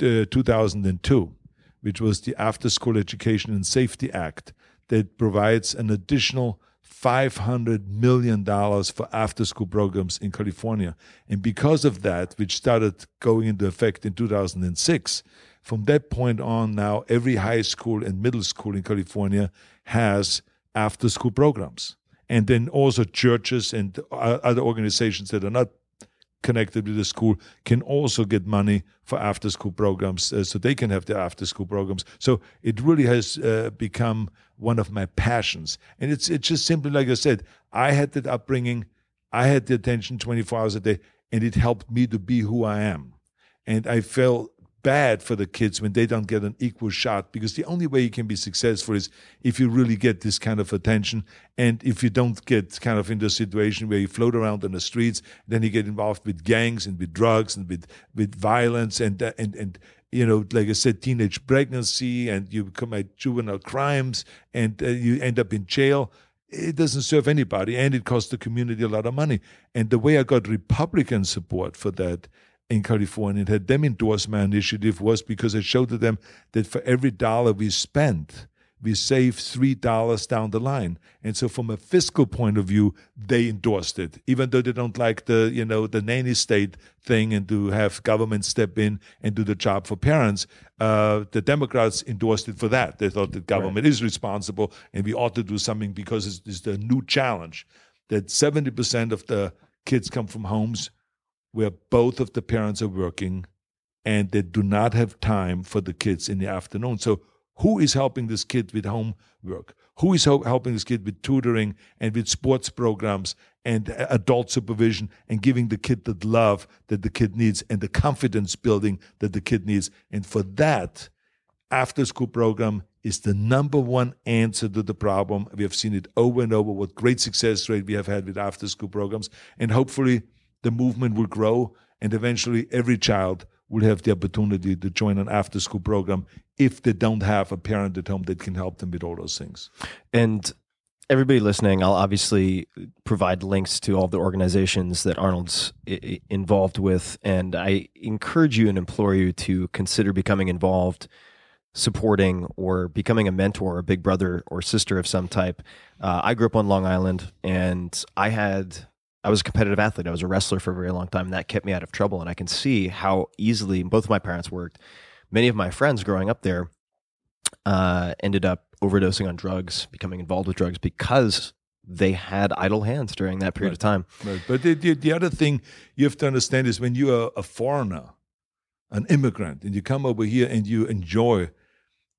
uh, 2002, which was the After School Education and Safety Act that provides an additional $500 million for after school programs in California. And because of that, which started going into effect in 2006, from that point on, now every high school and middle school in California has after school programs. And then also churches and other organizations that are not connected with the school can also get money for after school programs uh, so they can have their after school programs. So it really has uh, become one of my passions. And it's it's just simply like i said i had that upbringing i had the attention 24 hours a day and it helped me to be who i am. And i felt bad for the kids when they don't get an equal shot because the only way you can be successful is if you really get this kind of attention. And if you don't get kind of in the situation where you float around on the streets then you get involved with gangs and with drugs and with with violence and uh, and and you know like i said teenage pregnancy and you commit juvenile crimes and uh, you end up in jail. It doesn't serve anybody and it costs the community a lot of money. And the way i got republican support for that in California and had them endorse my initiative was because I showed to them that for every dollar we spent, we save three dollars down the line. And so, from a fiscal point of view, they endorsed it, even though they don't like the you know the nanny state thing and to have government step in and do the job for parents. Uh, the Democrats endorsed it for that. They thought that government is responsible and we ought to do something because it's, it's the new challenge that seventy percent of the kids come from homes where both of the parents are working and they do not have time for the kids in the afternoon. So, who is helping this kid with homework? Who is hel- helping this kid with tutoring and with sports programs and uh, adult supervision and giving the kid the love that the kid needs and the confidence building that the kid needs? And for that, after school program is the number one answer to the problem. We have seen it over and over what great success rate we have had with after school programs. And hopefully the movement will grow and eventually every child will have the opportunity to join an after school program if they don't have a parent at home that can help them with all those things. And everybody listening, I'll obviously provide links to all the organizations that Arnold's involved with. And I encourage you and implore you to consider becoming involved, supporting, or becoming a mentor, a big brother or sister of some type. Uh, I grew up on Long Island and I had. I was a competitive athlete. I was a wrestler for a very long time. And that kept me out of trouble. And I can see how easily both of my parents worked. Many of my friends growing up there uh, ended up overdosing on drugs, becoming involved with drugs because they had idle hands during that period of time. Right. But the, the, the other thing you have to understand is when you are a foreigner, an immigrant, and you come over here and you enjoy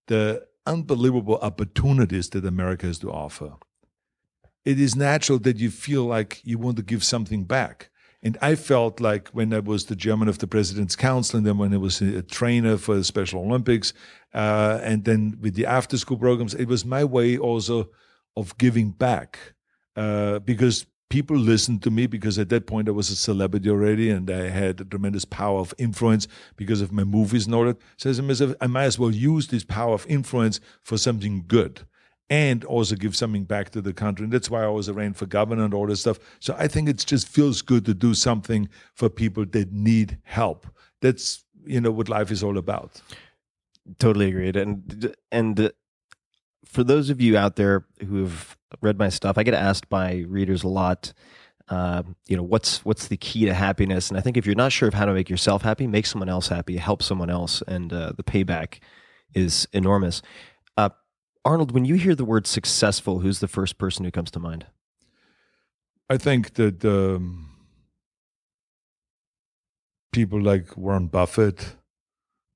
the unbelievable opportunities that America has to offer, it is natural that you feel like you want to give something back. And I felt like when I was the chairman of the President's Council, and then when I was a trainer for the Special Olympics, uh, and then with the after school programs, it was my way also of giving back uh, because people listened to me because at that point I was a celebrity already and I had a tremendous power of influence because of my movies and all that. So I said, I might as well use this power of influence for something good and also give something back to the country. And that's why I always ran for governor and all this stuff. So I think it just feels good to do something for people that need help. That's you know what life is all about. Totally agreed. And and for those of you out there who have read my stuff, I get asked by readers a lot. Uh, you know, what's what's the key to happiness? And I think if you're not sure of how to make yourself happy, make someone else happy, help someone else, and uh, the payback is enormous. Arnold, when you hear the word successful, who's the first person who comes to mind? I think that um, people like Warren Buffett,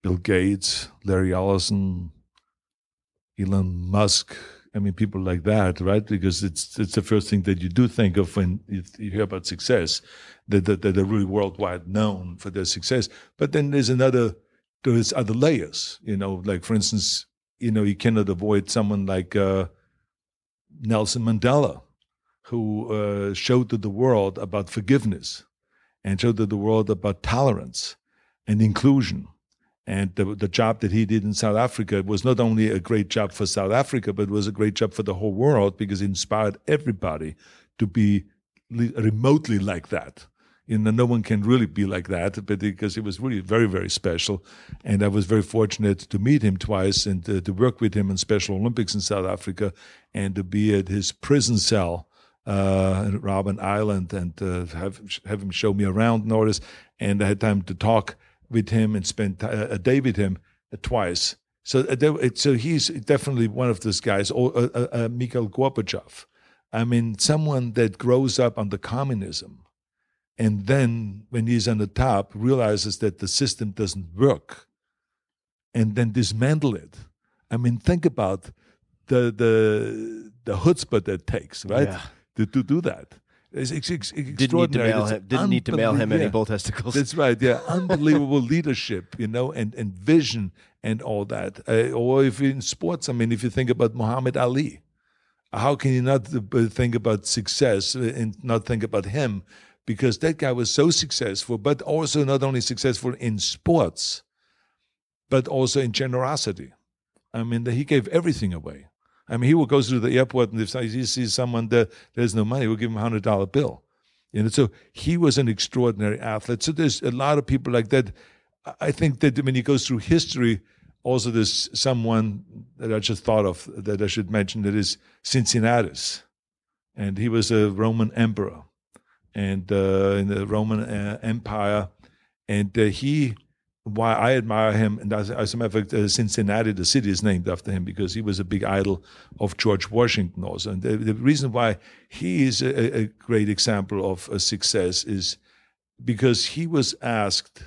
Bill Gates, Larry Ellison, Elon Musk. I mean, people like that, right? Because it's it's the first thing that you do think of when you, hear about success, that, that that are really worldwide known for their success. But then there's another, there's other layers. You know, like for instance, you know, you cannot avoid someone like uh, Nelson Mandela, who uh, showed to the world about forgiveness and showed to the world about tolerance and inclusion. And the, the job that he did in South Africa was not only a great job for South Africa, but was a great job for the whole world because it inspired everybody to be remotely like that. You know, no one can really be like that, but because he was really very, very special. And I was very fortunate to meet him twice and uh, to work with him in Special Olympics in South Africa and to be at his prison cell uh, in Robben Island and uh, have have him show me around this. And I had time to talk with him and spend t- a day with him uh, twice. So, uh, so he's definitely one of those guys. Or uh, uh, uh, Mikhail Gorbachev. I mean, someone that grows up under communism, and then when he's on the top, realizes that the system doesn't work, and then dismantle it. I mean, think about the the the chutzpah that takes, right? Yeah. To, to do that. It's, it's, it's Didn't need to mail him, didn't need to mail him any unbelie- bull testicles. That's right. Yeah, unbelievable <laughs> leadership, you know, and and vision and all that. Uh, or if in sports, I mean, if you think about Muhammad Ali, how can you not uh, think about success and not think about him? Because that guy was so successful, but also not only successful in sports, but also in generosity. I mean, he gave everything away. I mean, he will go through the airport and if he sees someone that there's no money, we'll give him a hundred dollar bill. You know, so he was an extraordinary athlete. So there's a lot of people like that. I- think that when he goes through history, also there's someone that I just thought of that I should mention that is Cincinnatus, and he was a Roman emperor, and uh, in the Roman uh, Empire, and uh, he. Why I admire him, and as, as a matter of fact, Cincinnati, the city, is named after him because he was a big idol of George Washington. Also, and the, the reason why he is a, a great example of success is because he was asked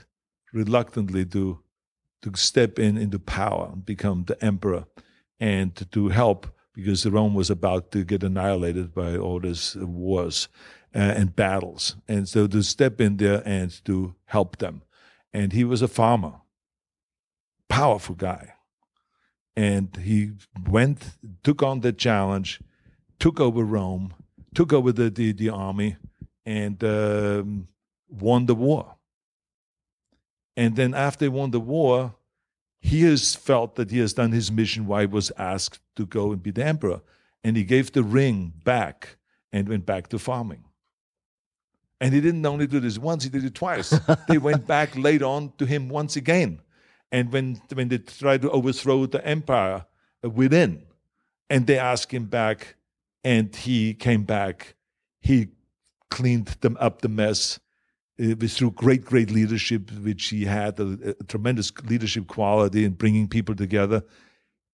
reluctantly to to step in into power and become the emperor and to help because Rome was about to get annihilated by all these wars uh, and battles. And so to step in there and to help them. And he was a farmer, powerful guy. And he went, took on the challenge, took over Rome, took over the, the, the army, and um, won the war. And then after he won the war, he has felt that he has done his mission why he was asked to go and be the emperor. And he gave the ring back and went back to farming. And he didn't only do this once, he did it twice. they <laughs> went back later on to him once again. And when, when they tried to overthrow the empire within, and they asked him back, and he came back, he cleaned them up the mess uh, it was through great, great leadership, which he had a, a, tremendous leadership quality in bringing people together.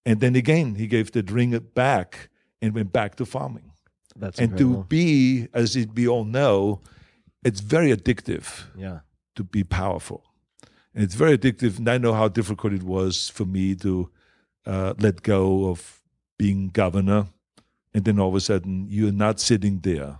And then again, he gave the ring back and went back to farming. That's and incredible. to be, as it, we all know, it's very addictive yeah. to be powerful. And it's very addictive. And I know how difficult it was for me to uh, let go of being governor. And then all of a sudden, you're not sitting there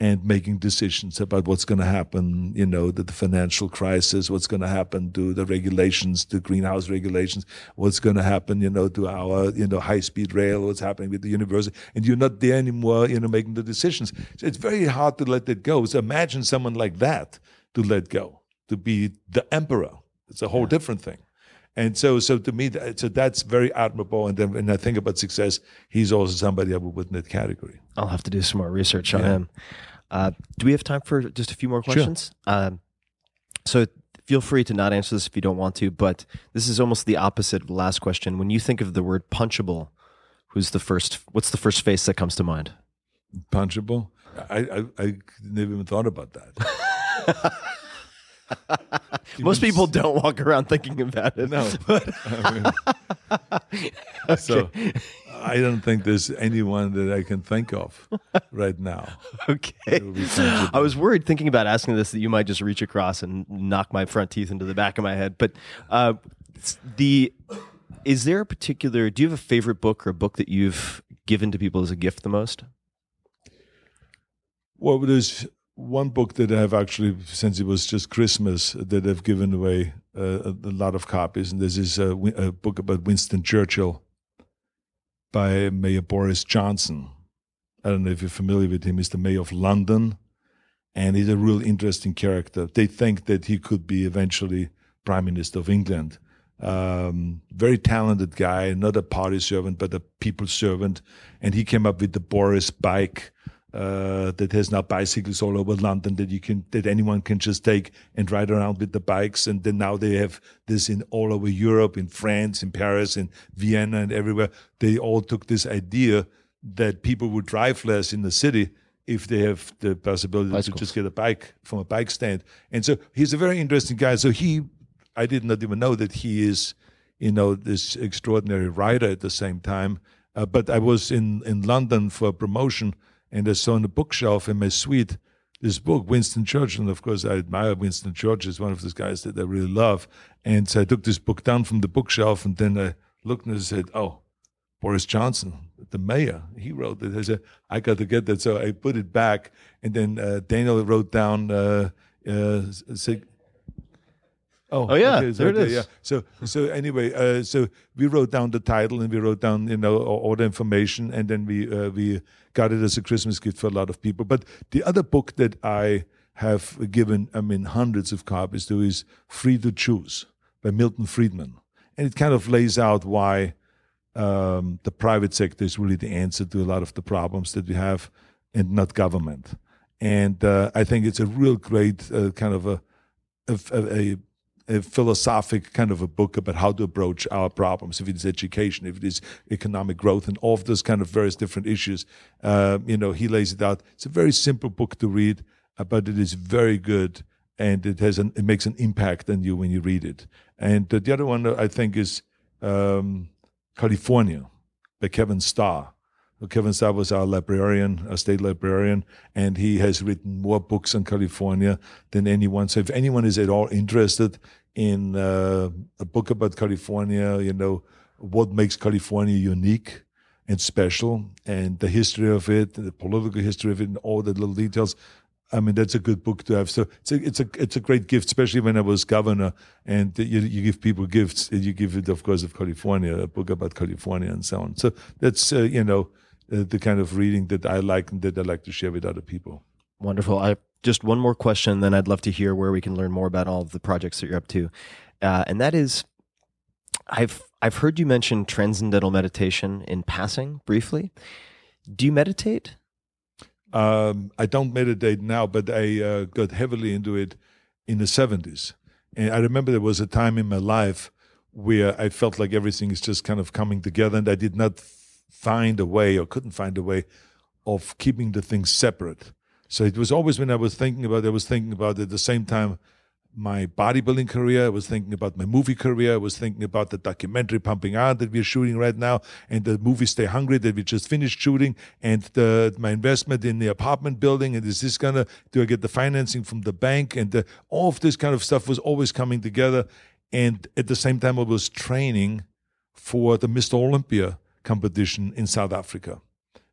and making decisions about what's going to happen, you know, the, the financial crisis, what's going to happen to the regulations, the greenhouse regulations, what's going to happen, you know, to our, you know, high speed rail, what's happening with the university. And you're not there anymore, you know, making the decisions. So it's very hard to let that go. So imagine someone like that to let go, to be the emperor. It's a whole yeah. different thing. And so, so to me, so that's very admirable. And then when I think about success, he's also somebody I would put in that category. I'll have to do some more research on yeah. him. Uh, do we have time for just a few more questions? Sure. Um, so feel free to not answer this if you don't want to, but this is almost the opposite of the last question. When you think of the word punchable, who's the first? What's the first face that comes to mind? Punchable. I I, I never even thought about that. <laughs> <laughs> Most people don't walk around thinking about it. No. <laughs> <laughs> I mean, okay. So I don't think there's anyone that I can think of right now. Okay. I was worried thinking about asking this that you might just reach across and knock my front teeth into the back of my head. But uh, the is there a particular? Do you have a favorite book or a book that you've given to people as a gift the most? Well, there's one book that I've actually, since it was just Christmas, that I've given away uh, a, lot of copies, and this is a, a, book about Winston Churchill by Mayor Boris Johnson. I don't know if you're familiar with him. He's the mayor of London, and he's a real interesting character. They think that he could be eventually prime minister of England. Um, very talented guy, not a party servant, but a people servant, and he came up with the Boris bike uh, that has now bicycles all over London that you can that anyone can just take and ride around with the bikes. And then now they have this in all over Europe, in France, in Paris, in Vienna, and everywhere. They all took this idea that people would drive less in the city if they have the possibility Bicycles. to just get a bike from a bike stand. And so he's a very interesting guy. So he, I did not even know that he is, you know, this extraordinary writer at the same time. Uh, but I was in in London for a promotion and I saw on the bookshelf in my suite this book, Winston Churchill. And of course, I admire Winston Churchill. He's one of those guys that I really love. And so I took this book down from the bookshelf and then I looked and I said, Oh, Boris Johnson, the mayor, he wrote it. I said, I got to get that. So I put it back. And then uh, Daniel wrote down, uh, uh, Oh, oh yeah, okay, so there it is. Yeah. So so anyway, uh, so we wrote down the title and we wrote down you know all, the information, and then we uh, we got it as a Christmas gift for a lot of people. But the other book that I have given, I mean, hundreds of copies to is "Free to Choose" by Milton Friedman, and it kind of lays out why um, the private sector is really the answer to a lot of the problems that we have, and not government. And uh, I think it's a real great uh, kind of a, a, a a philosophic kind of a book about how to approach our problems. If it is education, if it is economic growth, and all of those kind of various different issues, uh, you know, he lays it out. It's a very simple book to read, uh, but it is very good, and it has an, it makes an impact on you when you read it. And uh, the other one I think is um, California by Kevin Starr. Kevin Starr was our librarian, our state librarian, and he has written more books on California than anyone. So if anyone is at all interested in uh, a book about California, you know, what makes California unique and special, and the history of it, the political history of it, and all the little details. I mean, that's a good book to have. So it's a it's a it's a great gift, especially when I was governor, and you you give people gifts. And you give it, of course, of California, a book about California and so on. So that's uh, you know uh, the kind of reading that I like and that I like to share with other people. Wonderful. I just one more question, then I'd love to hear where we can learn more about all of the projects that you're up to, uh, and that is, I've I've heard you mention transcendental meditation in passing briefly. Do you meditate? Um, I don't meditate now, but I uh, got heavily into it in the 70s. And I remember there was a time in my life where I felt like everything is just kind of coming together, and I did not find a way or couldn't find a way of keeping the things separate. So it was always when I was thinking about it, I was thinking about at the same time my bodybuilding career. I was thinking about my movie career. I was thinking about the documentary Pumping Iron that we're shooting right now, and the movie Stay Hungry that we just finished shooting, and the, my investment in the apartment building. And is this gonna do I get the financing from the bank? And the, all of this kind of stuff was always coming together. And at the same time, I was training for the Mr. Olympia competition in South Africa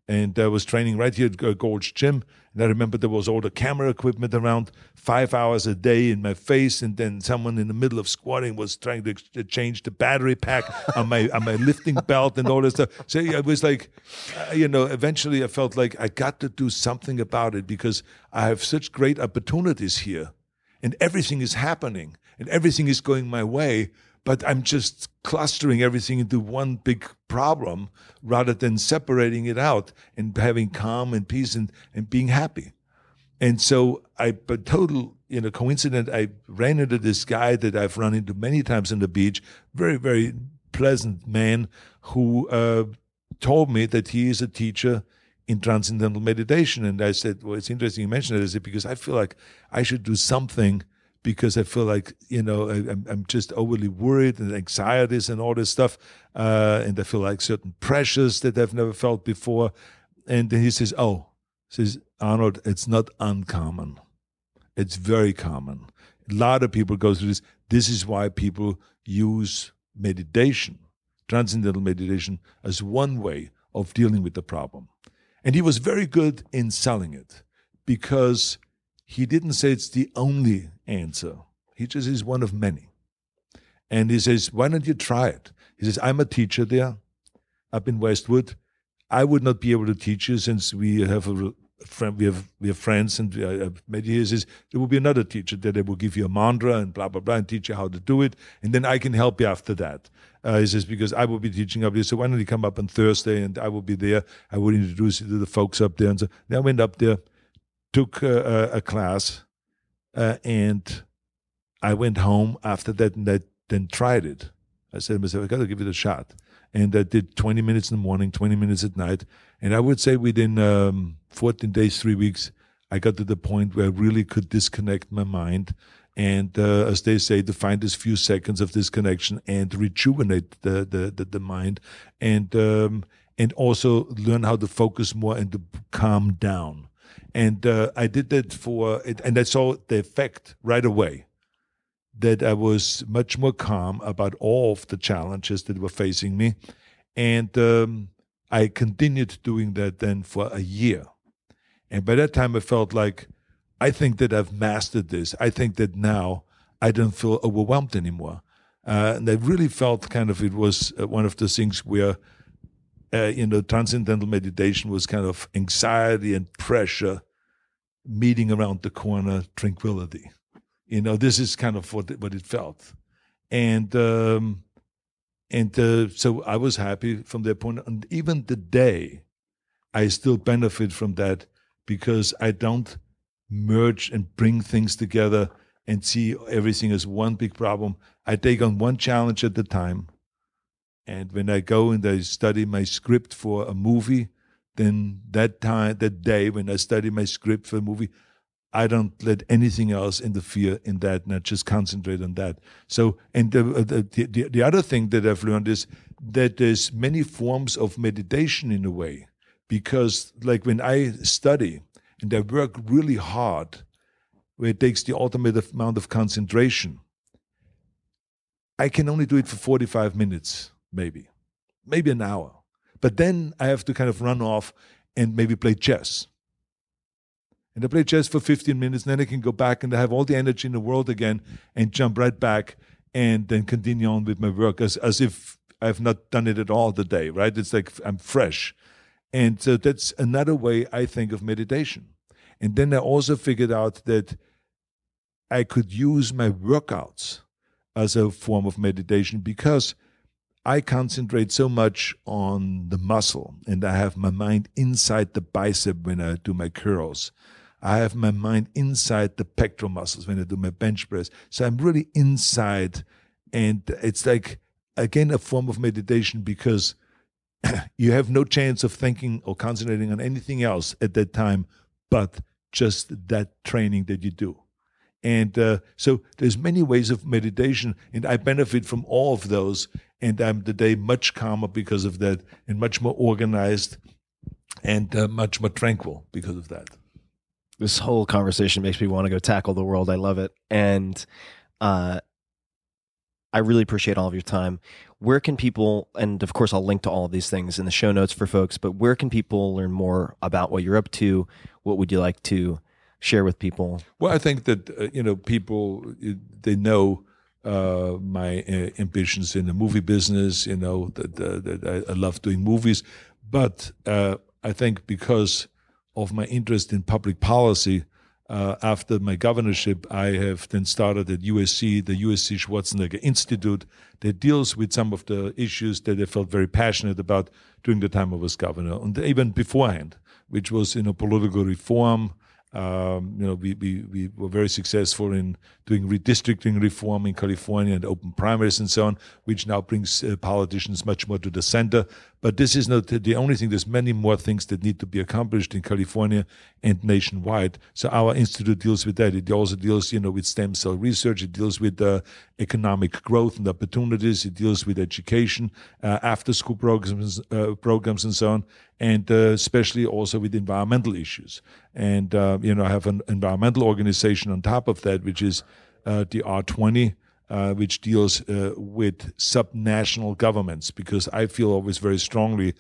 and I was training right here at Gold's Gym. And I remember there was all the camera equipment around, five hours a day in my face, and then someone in the middle of squatting was trying to change the battery pack <laughs> on my on my lifting belt and all this stuff. So I was like, uh, you know, eventually I felt like I got to do something about it because I have such great opportunities here, and everything is happening, and everything is going my way but I'm just clustering everything into one big problem rather than separating it out and having calm and peace and, and being happy. And so I, but total, you know, coincident, I ran into this guy that I've run into many times on the beach, very, very pleasant man who uh, told me that he is a teacher in transcendental meditation. And I said, well, it's interesting you mentioned it. Because I feel like I should do something – because I feel like you know I, am I'm just overly worried and anxieties and all this stuff, uh, and I feel like certain pressures that I've never felt before. And then he says, "Oh, says Arnold, it's not uncommon. It's very common. A lot of people go through this. This is why people use meditation, transcendental meditation, as one way of dealing with the problem." And he was very good in selling it because he didn't say it's the only answer. He just is one of many. And he says, Why don't you try it? He says, I'm a teacher there up in Westwood. I would not be able to teach you since we have a friend, we have we have friends, and uh, met He says there will be another teacher there that will give you a mantra and blah blah blah and teach you how to do it, and then I can help you after that. Uh, he says because I will be teaching up there, so why don't you come up on Thursday and I will be there. I will introduce you to the folks up there, and so I went up there, took uh, a class, uh, and I went home after that and I then tried it. I said to myself, I got to give it a shot. And I did 20 minutes in the morning, 20 minutes at night. And I would say within um, 14 days, three weeks, I got to the point where I really could disconnect my mind. And uh, as they say, to find this few seconds of disconnection and rejuvenate the, the, the, the mind and, um, and also learn how to focus more and to calm down. And uh, I did that for, and I saw the effect right away that I was much more calm about all of the challenges that were facing me. And um, I continued doing that then for a year. And by that time, I felt like, I think that I've mastered this. I think that now I don't feel overwhelmed anymore. Uh, and I really felt kind of it was uh, one of the things where uh, you know, transcendental meditation was kind of anxiety and pressure meeting around the corner, tranquility. You know, this is kind of what what it felt, and um, and uh, so I was happy from that point. And even today, I still benefit from that because I don't merge and bring things together and see everything as one big problem. I take on one challenge at a time. And when I go and I study my script for a movie, then that time, that day when I study my script for a movie, I don't let anything else interfere in that, and I just concentrate on that. So, and uh, the, the, the, the other thing that I've learned is that there's many forms of meditation in a way, because like when I study and I work really hard, where it takes the ultimate amount of concentration, I can only do it for 45 minutes, maybe, maybe an hour. But then I have to kind of run off and maybe play chess. And I play chess for 15 minutes, and then I can go back and I have all the energy in the world again and jump right back and then continue on with my work as, as if I've not done it at all the day, right? It's like I'm fresh. And so that's another way I think of meditation. And then I also figured out that I could use my workouts as a form of meditation because I concentrate so much on the muscle and I have my mind inside the bicep when I do my curls. I have my mind inside the pectoral muscles when I do my bench press. So I'm really inside and it's like again a form of meditation because <clears throat> you have no chance of thinking or concentrating on anything else at that time but just that training that you do and uh, so there's many ways of meditation and i benefit from all of those and i'm today much calmer because of that and much more organized and uh, much more tranquil because of that this whole conversation makes me want to go tackle the world i love it and uh, I really appreciate all of your time. Where can people, and of course, I'll link to all of these things in the show notes for folks, but where can people learn more about what you're up to? What would you like to share with people? Well, I think that, uh, you know, people, they know uh, my uh, ambitions in the movie business, you know, that, uh, that I, I, love doing movies. But uh, I think because of my interest in public policy, uh, after my governorship, I have then started at USC, the USC Schwarzenegger Institute, that deals with some of the issues that I felt very passionate about during the time I was governor, and even beforehand, which was you know political reform, um, you know, we, we, we were very successful in doing redistricting reform in California and open primaries and so on, which now brings uh, politicians much more to the center. But this is not the only thing. There's many more things that need to be accomplished in California and nationwide. So our institute deals with that. It also deals, you know, with stem cell research. It deals with uh, economic growth and opportunities. It deals with education, uh, after-school programs, uh, programs, and so on, and uh, especially also with environmental issues. And uh, you know, I have an environmental organization on top of that, which is the R20. Uh, which deals uh, with subnational governments, because I feel always very strongly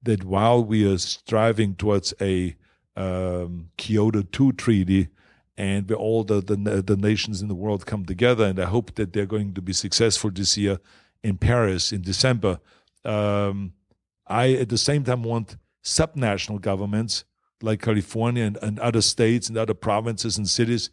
that while we are striving towards a um, Kyoto 2 treaty, and where all the, the, the nations in the world come together, and I hope that they're going to be successful this year in Paris in December. Um, I at the same time want subnational governments like California and, and other states and other provinces and cities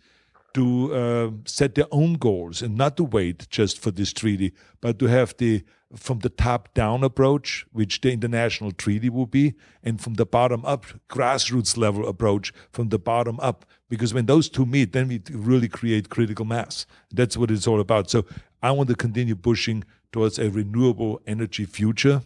to uh, set their own goals and not to wait just for this treaty, but to have the from the top down approach, which the international treaty will be, and from the bottom up, grassroots level approach from the bottom up. Because when those two meet, then we really create critical mass. That's what it's all about. So I want to continue pushing towards a renewable energy future.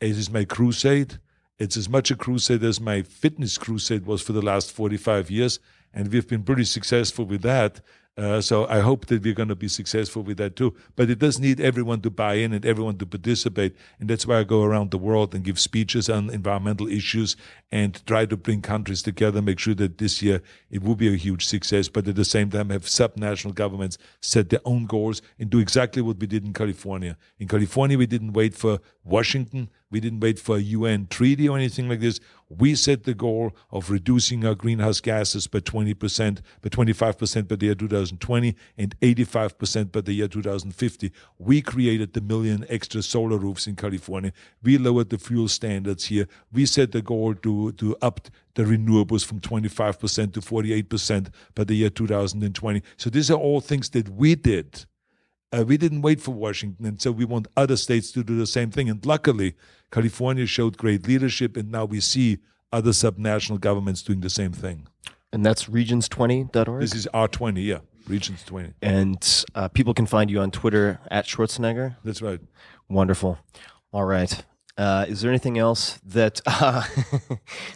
It is my crusade. It's as much a crusade as my fitness crusade was for the last 45 years and we've been pretty successful with that. Uh, so I hope that we're going to be successful with that too. But it does need everyone to buy in and everyone to participate. And that's why I go around the world and give speeches on environmental issues and try to bring countries together, make sure that this year it will be a huge success. But at the same time, have subnational governments set their own goals and do exactly what we did in California. In California, we didn't wait for Washington. We didn't wait for a UN treaty or anything like this. We set the goal of reducing our greenhouse gases by 20%, by 25% by the year 2020 and 85% by the year 2050. We created the million extra solar roofs in California. We lowered the fuel standards here. We set the goal to, to up the renewables from 25% to 48% by the year 2020. So these are all things that we did. Uh, we didn't wait for Washington, and so we want other states to do the same thing. And luckily, California showed great leadership, and now we see other subnational governments doing the same thing. And that's regions20.org? This is R20, yeah. Regions 20. And uh, people can find you on Twitter at Schwarzenegger. That's right. Wonderful. All right. Uh, is there anything else that <laughs> uh,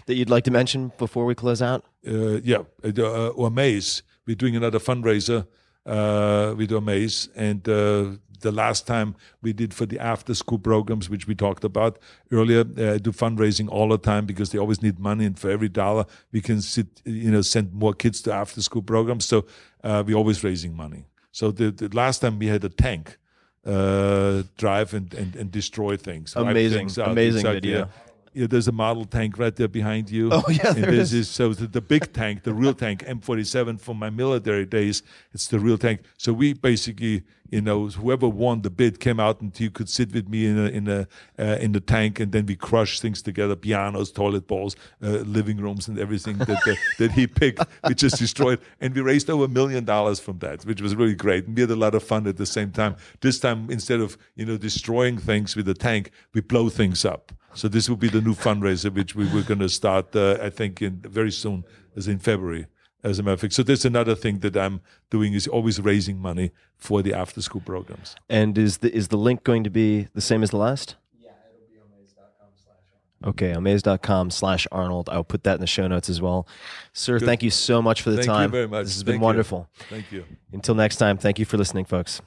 that you'd like to mention before we close out? Uh, yeah, uh, Omaze. We're doing another fundraiser uh, with Omaze, and uh, the last time we did for the after school programs, which we talked about earlier, uh, do fundraising all the time because they always need money, and for every dollar we can sit, you know, send more kids to after school programs. So uh, we're always raising money. So the, the last time we had a tank uh, drive and, and, and destroy things. Amazing, things out. amazing Exactly, video. Yeah. Yeah, there's a model tank right there behind you. Oh, yeah, and there this is. is so the, the big tank, the real tank, M47 from my military days. It's the real tank. So we basically, you know, whoever won the bid came out and you could sit with me in a in a uh, in the tank, and then we crushed things together: pianos, toilet bowls, uh, living rooms, and everything that that, <laughs> that he picked. We just destroyed, and we raised over a million dollars from that, which was really great. And we had a lot of fun at the same time. This time, instead of you know destroying things with the tank, we blow things up. So this will be the new fundraiser, which we were going to start, uh, I think, in very soon, as in February, as a matter of fact. So that's another thing that I'm doing is always raising money for the after school programs. And is the is the link going to be the same as the last? Yeah, it'll be omaze.com slash Okay, omaze.com slash Arnold. I'll put that in the show notes as well. Sir, Good. thank you so much for the Thank time. you very much. This has Thank been you. wonderful. Thank you. Until next time, thank you for listening, folks.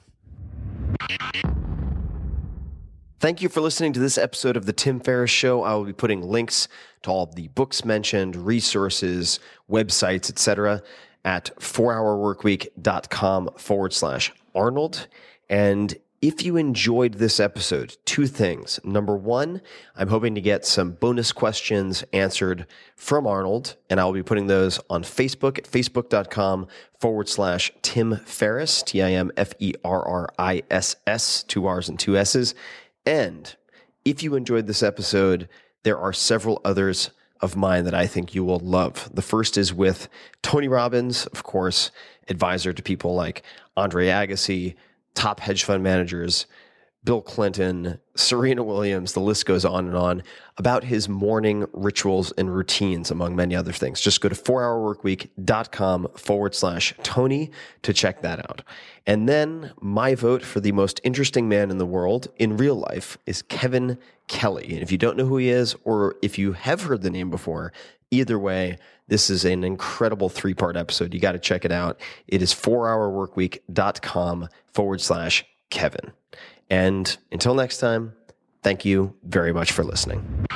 Thank you for listening to this episode of The Tim Ferriss Show. I will be putting links to all the books mentioned, resources, websites, etc. at 4hourworkweek.com forward slash Arnold. And if you enjoyed this episode, two things. Number one, I'm hoping to get some bonus questions answered from Arnold, and I'll be putting those on Facebook at facebook.com forward slash Tim Ferriss, T I M F E R R I S S, two R's and two S's. And if you enjoyed this episode, there are several others of mine that I think you will love. The first is with Tony Robbins, of course, advisor to people like Andre Agassi, top hedge fund managers, Bill Clinton, Serena Williams, the list goes on and on about his morning rituals and routines, among many other things. Just go to 4hourworkweek.com forward slash Tony to check that out. And then my vote for the most interesting man in the world in real life is Kevin Kelly. And if you don't know who he is, or if you have heard the name before, either way, this is an incredible three part episode. You got to check it out. It is 4hourworkweek.com forward slash Kevin. And until next time, thank you very much for listening.